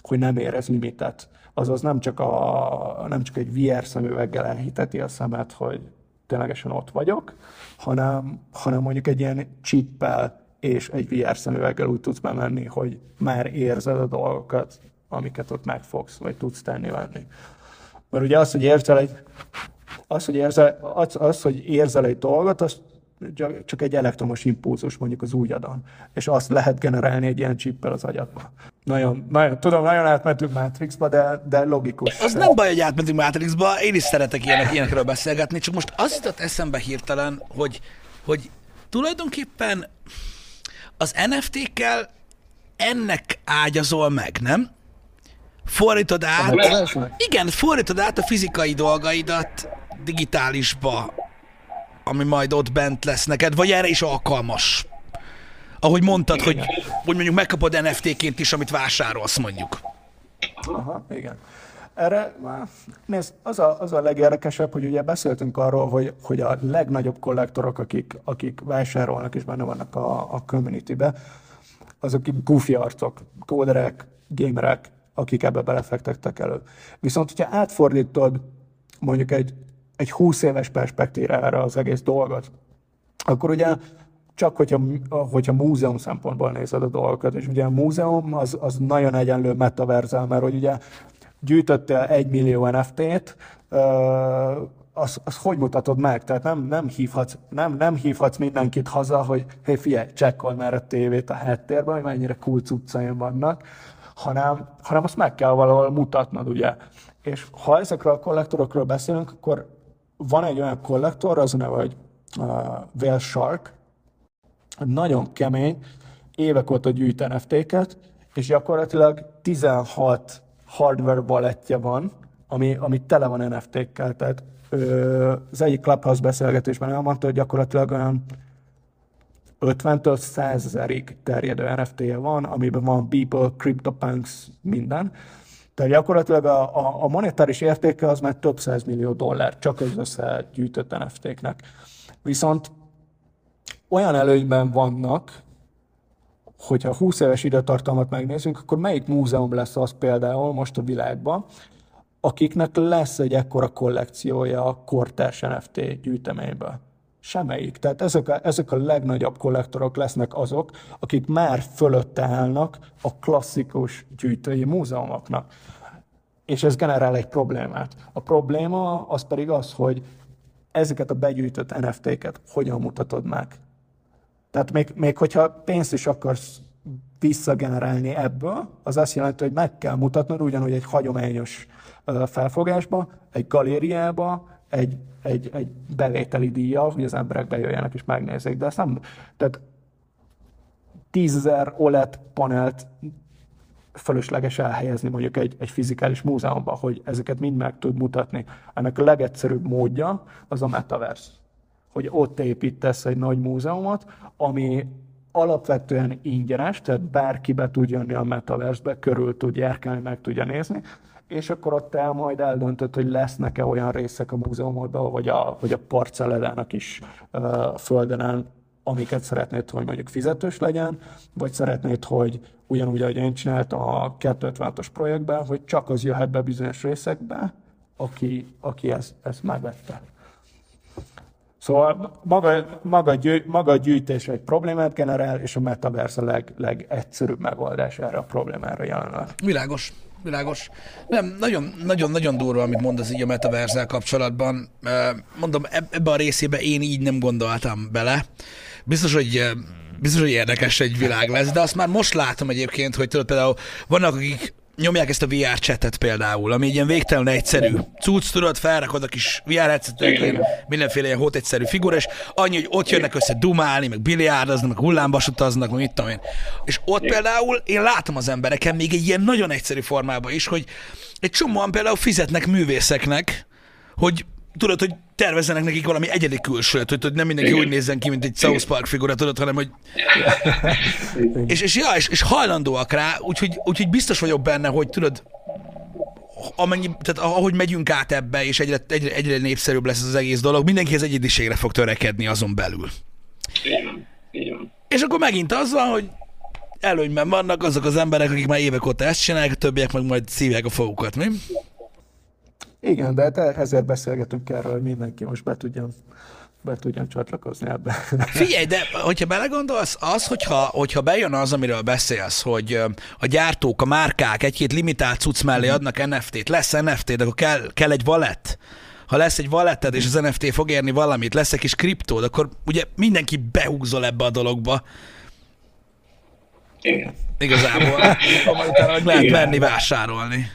hogy nem érez limitet azaz nem csak, a, nem csak egy VR szemüveggel elhiteti a szemet, hogy ténylegesen ott vagyok, hanem, hanem mondjuk egy ilyen chippel és egy VR szemüveggel úgy tudsz bemenni, hogy már érzed a dolgokat, amiket ott megfogsz, vagy tudsz tenni venni. Mert ugye az, hogy érzel egy, az, hogy érzel, az, az, hogy érzel egy dolgot, az csak egy elektromos impulzus mondjuk az úgyadon, és azt lehet generálni egy ilyen csippel az agyadba. Nagyon, nagyon, tudom, nagyon átmentünk Matrixba, de, de logikus. Az nem baj, hogy átmentünk Matrixba, én is szeretek ilyenek, ilyenekről beszélgetni, csak most az jutott eszembe hirtelen, hogy, hogy tulajdonképpen az NFT-kkel ennek ágyazol meg, nem? Fordítod át, igen, fordítod át a fizikai dolgaidat digitálisba, ami majd ott bent lesz neked, vagy erre is alkalmas? Ahogy mondtad, hogy, hogy mondjuk megkapod NFT-ként is, amit vásárolsz mondjuk. Aha, igen. Erre, nézd, az a, az a legérdekesebb, hogy ugye beszéltünk arról, hogy, hogy a legnagyobb kollektorok, akik, akik vásárolnak és benne vannak a, a community-be, azok goofy arcok, kóderek, gamerek, akik ebbe belefektettek elő. Viszont, hogyha átfordítod mondjuk egy, egy 20 éves perspektívára az egész dolgot, akkor ugye csak hogyha, hogyha múzeum szempontból nézed a dolgokat, és ugye a múzeum az, az nagyon egyenlő metaverzel, mert hogy ugye gyűjtöttél egy millió NFT-t, az, az hogy mutatod meg? Tehát nem, nem, hívhatsz, nem, nem hívhatsz mindenkit haza, hogy hé, figyelj, csekkol már a tévét a háttérben, hogy mennyire cool cuccaim vannak, hanem, hanem azt meg kell valahol mutatnod, ugye. És ha ezekről a kollektorokról beszélünk, akkor van egy olyan kollektor, az neve, hogy uh, Whale Shark, nagyon kemény, évek óta gyűjt NFT-ket, és gyakorlatilag 16 hardware wallet van, ami, ami tele van NFT-kkel, tehát ö, az egyik Clubhouse beszélgetésben elmondta, hogy gyakorlatilag olyan 50-től 100 ezerig terjedő NFT-je van, amiben van Beeple, CryptoPunks, minden. Tehát gyakorlatilag a, a, a monetáris értéke az már több millió dollár, csak az összegyűjtött NFT-knek. Viszont olyan előnyben vannak, hogyha 20 éves időtartalmat megnézzünk, akkor melyik múzeum lesz az például most a világban, akiknek lesz egy ekkora kollekciója a kortárs NFT gyűjteményből? Semmelyik. Tehát ezek a, ezek a legnagyobb kollektorok lesznek azok, akik már fölötte állnak a klasszikus gyűjtői múzeumoknak. És ez generál egy problémát. A probléma az pedig az, hogy ezeket a begyűjtött NFT-ket hogyan mutatod meg. Tehát még, még hogyha pénzt is akarsz visszagenerálni ebből, az azt jelenti, hogy meg kell mutatnod ugyanúgy egy hagyományos felfogásba, egy galériába, egy, egy, egy bevételi díja, hogy az emberek bejöjjenek és megnézzék. De ezt nem, tehát tízezer OLED panelt fölösleges elhelyezni mondjuk egy, egy fizikális múzeumban, hogy ezeket mind meg tud mutatni. Ennek a legegyszerűbb módja az a metaverse hogy ott építesz egy nagy múzeumot, ami alapvetően ingyenes, tehát bárki be tud jönni a metaverse-be, körül tud járkálni, meg tudja nézni, és akkor ott el majd eldöntöd, hogy lesznek-e olyan részek a múzeumodban, vagy a, vagy a parcelledának is uh, földenen, amiket szeretnéd, hogy mondjuk fizetős legyen, vagy szeretnéd, hogy ugyanúgy, ahogy én csináltam a 256-os projektben, hogy csak az jöhet be bizonyos részekbe, aki, aki ezt, ezt megvette. Szóval maga, maga, gyű, maga a gyűjtés egy problémát generál, és a metaverse a leg, legegyszerűbb megoldás erre a problémára jelenleg. Világos. Világos. Nem, nagyon, nagyon, nagyon durva, amit mondasz így a metaverzel kapcsolatban. Mondom, ebbe a részébe én így nem gondoltam bele. Biztos, hogy biztos, hogy érdekes egy világ lesz, de azt már most látom egyébként, hogy tudod, például vannak, akik nyomják ezt a VR chatet például, ami egy ilyen végtelen egyszerű cucc, tudod, felrakod a kis VR headsetet, mindenféle ilyen hót egyszerű figura, és annyi, hogy ott jönnek össze dumálni, meg biliárdoznak, meg hullámvasutaznak, meg mit tudom én. És ott például én látom az embereken még egy ilyen nagyon egyszerű formában is, hogy egy csomóan például fizetnek művészeknek, hogy tudod, hogy tervezzenek nekik valami egyedi külsőt, hogy, hogy nem mindenki Igen. úgy nézzen ki, mint egy South Park figura, tudod, hanem hogy... és, és, ja, és, és hajlandóak rá, úgyhogy, úgyhogy biztos vagyok benne, hogy tudod, amennyi, tehát ahogy megyünk át ebbe, és egyre, egyre, egyre népszerűbb lesz az egész dolog, mindenki az egyediségre fog törekedni azon belül. Igen. Igen. És akkor megint az van, hogy előnyben vannak azok az emberek, akik már évek óta ezt csinálják, a többiek meg majd szívják a fogukat, mi? Igen, de hát ezért beszélgetünk erről, hogy mindenki most be tudjon be tudjon csatlakozni ebbe. Figyelj, de hogyha belegondolsz, az, hogyha, hogyha bejön az, amiről beszélsz, hogy a gyártók, a márkák egy-két limitált cucc mellé mhm. adnak NFT-t, lesz NFT, de akkor kell, kell egy wallet. Ha lesz egy walleted, és az NFT fog érni valamit, lesz egy kis kriptód, akkor ugye mindenki behúzol ebbe a dologba. Igen. Igazából. *laughs* utána meg lehet menni vásárolni.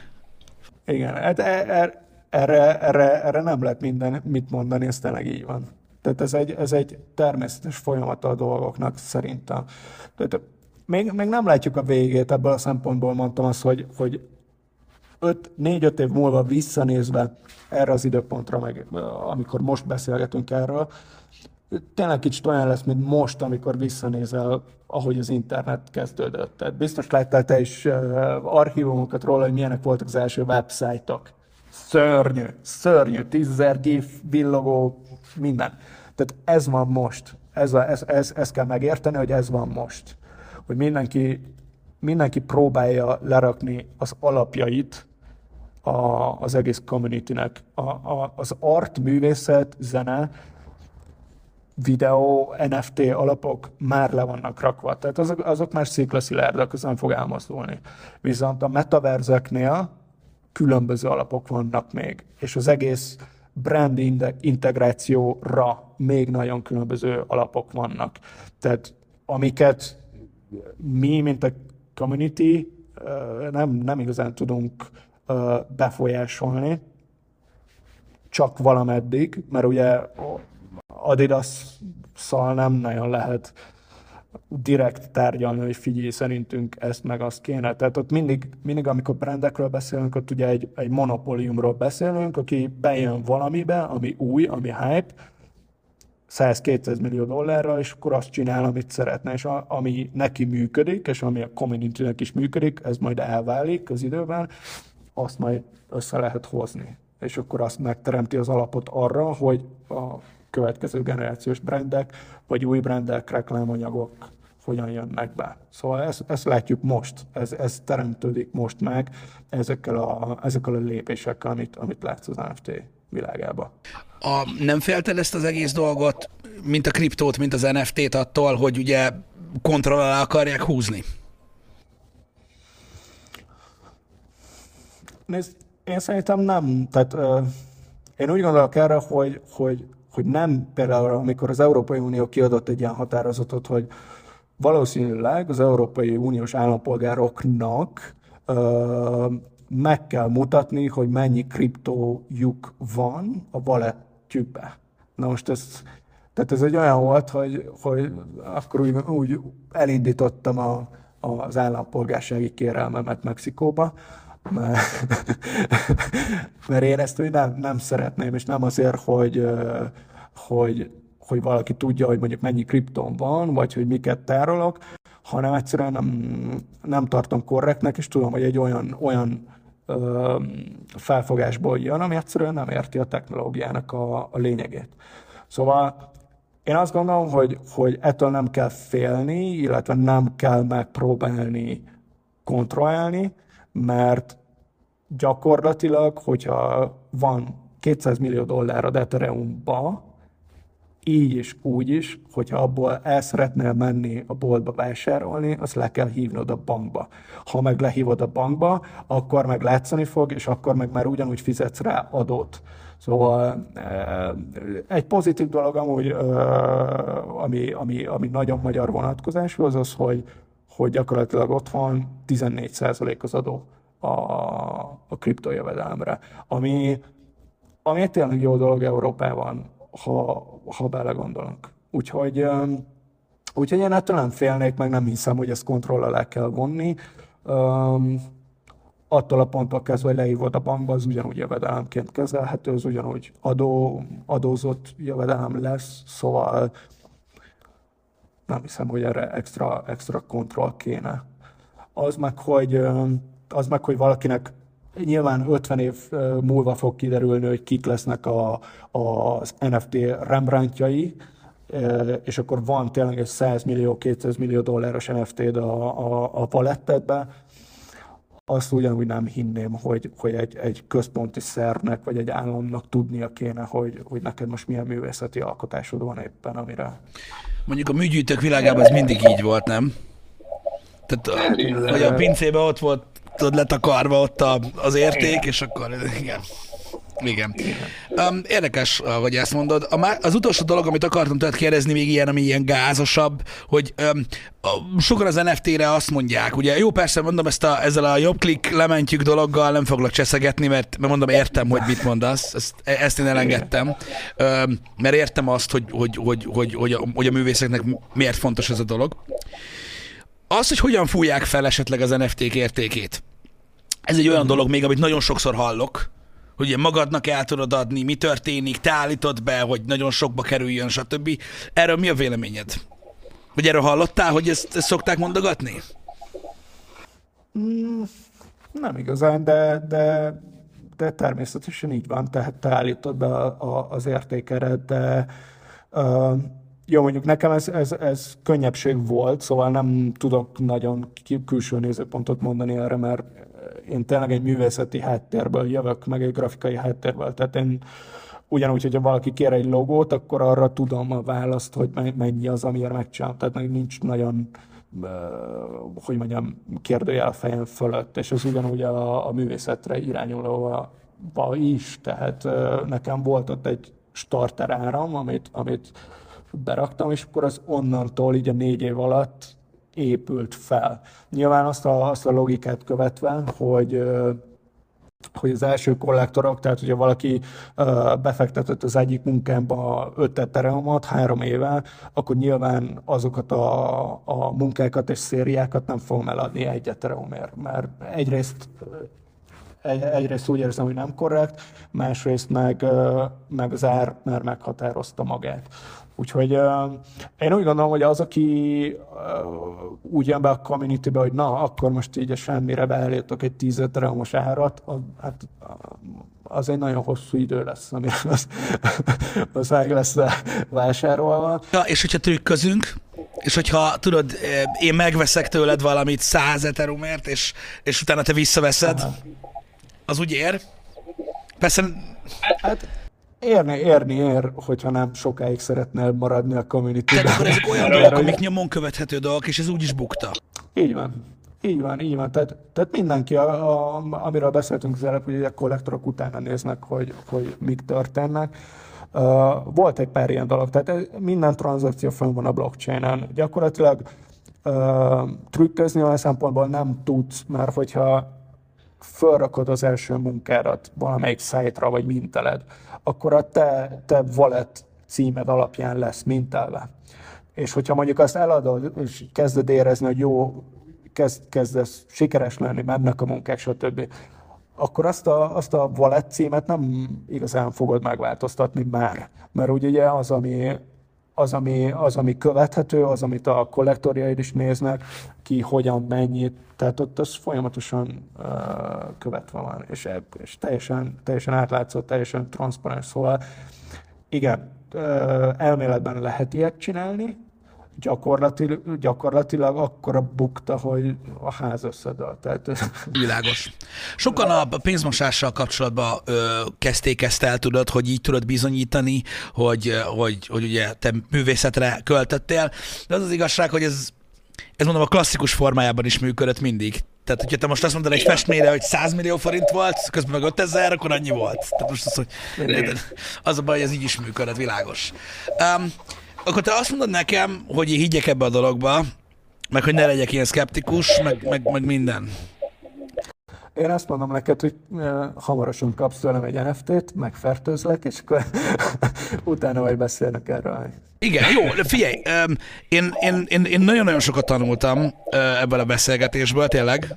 Igen, hát e, e, erre, erre, erre nem lehet minden mit mondani, ez tényleg így van. Tehát ez egy, ez egy természetes folyamata a dolgoknak szerintem. Tehát még, még nem látjuk a végét, ebből a szempontból mondtam azt, hogy, hogy négy-öt év múlva visszanézve erre az időpontra, meg amikor most beszélgetünk erről, tényleg kicsit olyan lesz, mint most, amikor visszanézel, ahogy az internet kezdődött. Tehát biztos láttál te is uh, archívumokat róla, hogy milyenek voltak az első websájtok. Szörnyű, szörnyű, tízezer gif, villogó, minden. Tehát ez van most. Ez, a, ez, ez, ez kell megérteni, hogy ez van most. Hogy mindenki, mindenki próbálja lerakni az alapjait a, az egész communitynek. A, a, az art, művészet, zene, videó, NFT alapok már le vannak rakva. Tehát azok, azok már sziklaszilárdak, az nem fog elmozdulni. Viszont a metaverzeknél különböző alapok vannak még, és az egész brand integrációra még nagyon különböző alapok vannak. Tehát amiket mi, mint a community nem, nem igazán tudunk befolyásolni, csak valameddig, mert ugye Adidas-szal nem nagyon lehet direkt tárgyalni, hogy figyelj, szerintünk ezt meg azt kéne. Tehát ott mindig, mindig amikor brandekről beszélünk, ott ugye egy, egy monopóliumról beszélünk, aki bejön valamibe, ami új, ami hype, 100-200 millió dollárral, és akkor azt csinál, amit szeretne, és a, ami neki működik, és ami a community is működik, ez majd elválik az időben, azt majd össze lehet hozni. És akkor azt megteremti az alapot arra, hogy a következő generációs brandek, vagy új brandek, reklámanyagok hogyan jönnek be. Szóval ezt, ezt látjuk most, ez, ez teremtődik most meg ezekkel a, ezekkel a lépésekkel, amit, amit látsz az NFT világába. A, nem félted ezt az egész dolgot, mint a kriptót, mint az NFT-t attól, hogy ugye kontroll alá akarják húzni? Nézd, én szerintem nem. Tehát uh, én úgy gondolok erre, hogy, hogy hogy nem például, amikor az Európai Unió kiadott egy ilyen határozatot, hogy valószínűleg az Európai Uniós állampolgároknak ö, meg kell mutatni, hogy mennyi kriptójuk van a walletjükbe. Na most ez, tehát ez egy olyan volt, hogy, hogy akkor úgy, úgy elindítottam a, az állampolgársági kérelmemet Mexikóba, mert, *laughs* mert én ezt nem, nem szeretném, és nem azért, hogy, hogy, hogy valaki tudja, hogy mondjuk mennyi kripton van, vagy hogy miket tárolok, hanem egyszerűen nem, nem tartom korrektnek, és tudom, hogy egy olyan, olyan ö, felfogásból jön, ami egyszerűen nem érti a technológiának a, a lényegét. Szóval én azt gondolom, hogy, hogy ettől nem kell félni, illetve nem kell megpróbálni kontrollálni, mert gyakorlatilag, hogyha van 200 millió dollár a Ethereum-ba, így is, úgy is, hogyha abból el szeretnél menni a boltba vásárolni, azt le kell hívnod a bankba. Ha meg lehívod a bankba, akkor meg látszani fog, és akkor meg már ugyanúgy fizetsz rá adót. Szóval eh, egy pozitív dolog amúgy, eh, ami, ami, ami nagyon magyar vonatkozású, az az, hogy, hogy gyakorlatilag ott van 14% az adó a, a kriptojövedelemre, ami, ami egy tényleg jó dolog Európában, ha, ha belegondolunk. Úgyhogy, úgyhogy én ettől nem félnék, meg nem hiszem, hogy ezt kontroll alá kell vonni. Um, attól a ponttól kezdve, hogy lehívod a bankba, az ugyanúgy jövedelemként kezelhető, az ugyanúgy adó, adózott jövedelem lesz, szóval nem hiszem, hogy erre extra, extra kontroll kéne. Az meg, hogy az meg, hogy valakinek nyilván 50 év múlva fog kiderülni, hogy kik lesznek a, az NFT Rembrandtjai, és akkor van tényleg egy 100 millió, 200 millió dolláros NFT-d a, a, a palettedbe, azt ugyanúgy nem hinném, hogy, hogy egy, egy központi szernek, vagy egy államnak tudnia kéne, hogy, hogy neked most milyen művészeti alkotásod van éppen, amire... Mondjuk a műgyűjtők világában ez mindig így volt, nem? Tehát, hogy a pincében ott volt tudod, letakarva ott a, az érték, igen. és akkor igen. Igen. Um, érdekes, hogy ezt mondod. A, az utolsó dolog, amit akartam tőled kérdezni, még ilyen, ami ilyen gázosabb, hogy um, sokan az NFT-re azt mondják, ugye jó persze mondom, ezt a, ezzel a jobb klik lementjük dologgal nem foglak cseszegetni, mert, mert mondom, értem, hogy mit mondasz, ezt, ezt én elengedtem, um, mert értem azt, hogy, hogy, hogy, hogy, hogy, a, hogy a művészeknek miért fontos ez a dolog. Az, hogy hogyan fújják fel esetleg az NFT-k értékét, ez egy olyan dolog még, amit nagyon sokszor hallok, hogy ugye magadnak el tudod adni, mi történik, te állítod be, hogy nagyon sokba kerüljön, stb. Erről mi a véleményed? Vagy erről hallottál, hogy ezt, ezt szokták mondogatni? Nem igazán, de, de, de természetesen így van, tehát te állítod be a, a, az értékedet, de uh, jó, mondjuk nekem ez, ez, ez könnyebbség volt, szóval nem tudok nagyon külső nézőpontot mondani erre, mert én tényleg egy művészeti háttérből jövök, meg egy grafikai háttérből, tehát én ugyanúgy, hogyha valaki kér egy logót, akkor arra tudom a választ, hogy me- mennyi az, amiért megcsinálom. Tehát meg nincs nagyon, hogy mondjam, kérdőjel a fejem fölött, és ez ugyanúgy a, a művészetre irányulóva is, tehát nekem volt ott egy starter áram, amit, amit beraktam, és akkor az onnantól így a négy év alatt épült fel. Nyilván azt a, azt a logikát követve, hogy hogy az első kollektorok, tehát hogyha valaki befektetett az egyik munkámba 5 ethereumot három éve, akkor nyilván azokat a, a munkákat és szériákat nem fogom eladni egy ethereumért, mert egyrészt egy, egyrészt úgy érzem, hogy nem korrekt, másrészt meg, meg az ár már meghatározta magát. Úgyhogy uh, én úgy gondolom, hogy az, aki uh, úgy jön be a communitybe, hogy na, akkor most így a semmire beállítok egy 10 ethereumos árat, az, hát az egy nagyon hosszú idő lesz, amire *laughs* az, az meg lesz vásárolva. Ja, és hogyha trükközünk, és hogyha tudod, én megveszek tőled valamit 100 eterumért, és, és utána te visszaveszed, az úgy ér. Persze, Hát érni, érni ér, hogyha nem sokáig szeretnél maradni a communityben. tehát akkor ezek olyan dolgok, amik nyomon követhető dolgok, és ez úgy is bukta. Így van. Így van, így van. Tehát, tehát mindenki, a, a, amiről beszéltünk az előbb, hogy a kollektorok utána néznek, hogy, hogy mik történnek. Uh, volt egy pár ilyen dolog, tehát minden tranzakció fönn van a blockchainen. Gyakorlatilag uh, trükközni olyan szempontból nem tudsz, mert hogyha fölrakod az első munkádat valamelyik szájtra, vagy minteled, akkor a te, te wallet címed alapján lesz mintelve. És hogyha mondjuk azt eladod, és kezded érezni, hogy jó, kezd, kezdesz sikeres lenni, mennek a munkák, stb., akkor azt a, azt a wallet címet nem igazán fogod megváltoztatni már. Mert ugye ugye az, ami, az, ami, az, ami követhető, az, amit a kollektorjaid is néznek, ki hogyan, mennyit, tehát ott az folyamatosan uh, követve van, és, és teljesen, teljesen átlátszó, teljesen transzparens, szóval igen, uh, elméletben lehet ilyet csinálni, gyakorlatilag, gyakorlatilag akkora bukta, hogy a ház összedől. Tehát, Világos. Sokan a pénzmosással kapcsolatban ö, kezdték ezt el, tudod, hogy így tudod bizonyítani, hogy, hogy, hogy ugye te művészetre költöttél, de az az igazság, hogy ez, ez mondom a klasszikus formájában is működött mindig. Tehát, hogyha te most azt mondod egy festményre, hogy 100 millió forint volt, közben meg 5000, akkor annyi volt. Tehát most az, hogy az a baj, hogy ez így is működött, világos. Um, akkor te azt mondod nekem, hogy én higgyek ebbe a dologba, meg hogy ne legyek ilyen szkeptikus, meg, meg, meg minden. Én azt mondom neked, hogy hamarosan kapsz tőlem egy NFT-t, megfertőzlek, és akkor *laughs* utána majd beszélnek erről. Igen, jó, figyelj, én, én, én, én nagyon-nagyon sokat tanultam ebből a beszélgetésből, tényleg,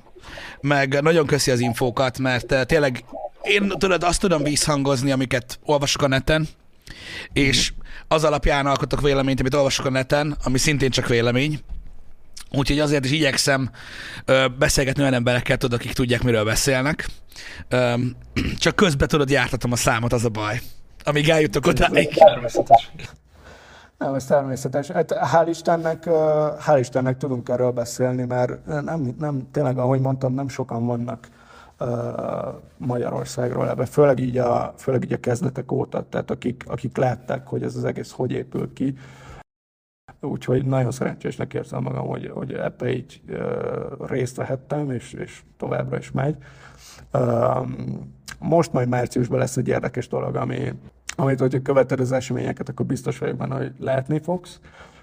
meg nagyon köszi az infókat, mert tényleg én tudod, azt tudom vízhangozni, amiket olvasok a neten, és az alapján alkotok véleményt, amit olvasok a neten, ami szintén csak vélemény, Úgyhogy azért is igyekszem ö, beszélgetni olyan emberekkel, tudod, akik tudják, miről beszélnek. Ö, csak közben tudod, jártatom a számot, az a baj. Amíg eljutok odáig. Természetes. Nem, ez természetes. Hát, hál' Istennek, hál' Istennek tudunk erről beszélni, mert nem, nem, tényleg, ahogy mondtam, nem sokan vannak Magyarországról ebbe, főleg így, a, főleg így a kezdetek óta, tehát akik, akik látták, hogy ez az egész hogy épül ki. Úgyhogy nagyon szerencsésnek érzem magam, hogy, hogy ebbe így részt vehettem, és, és továbbra is megy. Most majd márciusban lesz egy érdekes dolog, ami, amit, hogyha követed az eseményeket, akkor biztos vagyok benne, hogy látni fogsz.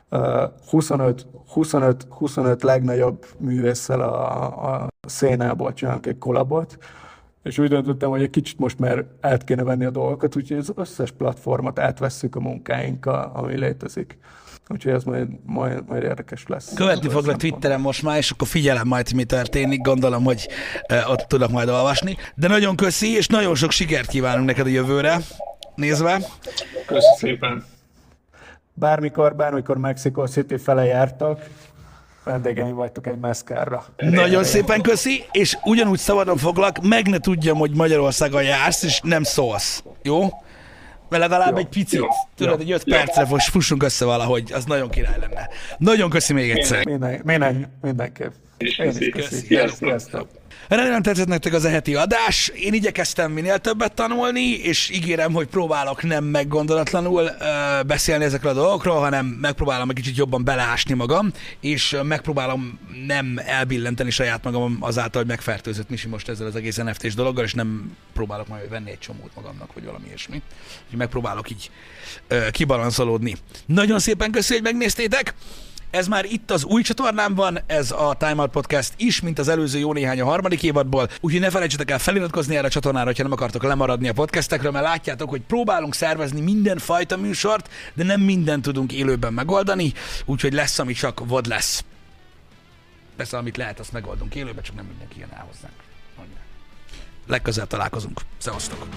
Uh, 25, 25, 25 legnagyobb művésszel a, a szénából csinálunk egy kolabot, és úgy döntöttem, hogy egy kicsit most már át kéne venni a dolgokat, úgyhogy az összes platformot átvesszük a munkáinkkal, ami létezik. Úgyhogy ez majd, majd, majd érdekes lesz. Követni foglak Twitteren most már, és akkor figyelem majd, mi történik. Gondolom, hogy uh, ott tudok majd olvasni. De nagyon köszi, és nagyon sok sikert kívánunk neked a jövőre nézve. Köszi szépen. Bármikor, bármikor Mexico City fele jártak, vendégeim vagytok egy meszkárra. Nagyon szépen köszi, és ugyanúgy szabadon foglak, meg ne tudjam, hogy Magyarországon jársz, és nem szólsz. Jó? Mert legalább Jó, egy picit, jó, tudod, jó, egy öt jó. percre fos- fussunk össze valahogy, az nagyon király lenne. Nagyon köszi még egyszer. Minden, minden, mindenképp. És Én is köszi. köszi. Sziasztok. Sziasztok. Remélem tetszett nektek az a heti adás. Én igyekeztem minél többet tanulni, és ígérem, hogy próbálok nem meggondolatlanul ö, beszélni ezekről a dolgokról, hanem megpróbálom egy kicsit jobban beleásni magam, és megpróbálom nem elbillenteni saját magam azáltal, hogy megfertőzött Misi most ezzel az egész NFT-s dologgal, és nem próbálok majd venni egy csomót magamnak, vagy valami ilyesmi. Úgyhogy megpróbálok így ö, kibalanszolódni. Nagyon szépen köszönjük, hogy megnéztétek! Ez már itt az új csatornámban, ez a Time Out Podcast is, mint az előző jó néhány a harmadik évadból, úgyhogy ne felejtsetek el feliratkozni erre a csatornára, ha nem akartok lemaradni a podcastekről, mert látjátok, hogy próbálunk szervezni minden fajta műsort, de nem mindent tudunk élőben megoldani, úgyhogy lesz, ami csak vod lesz. Persze, amit lehet, azt megoldunk élőben, csak nem mindenki jön el hozzánk. Legközelebb találkozunk. Szevasztok!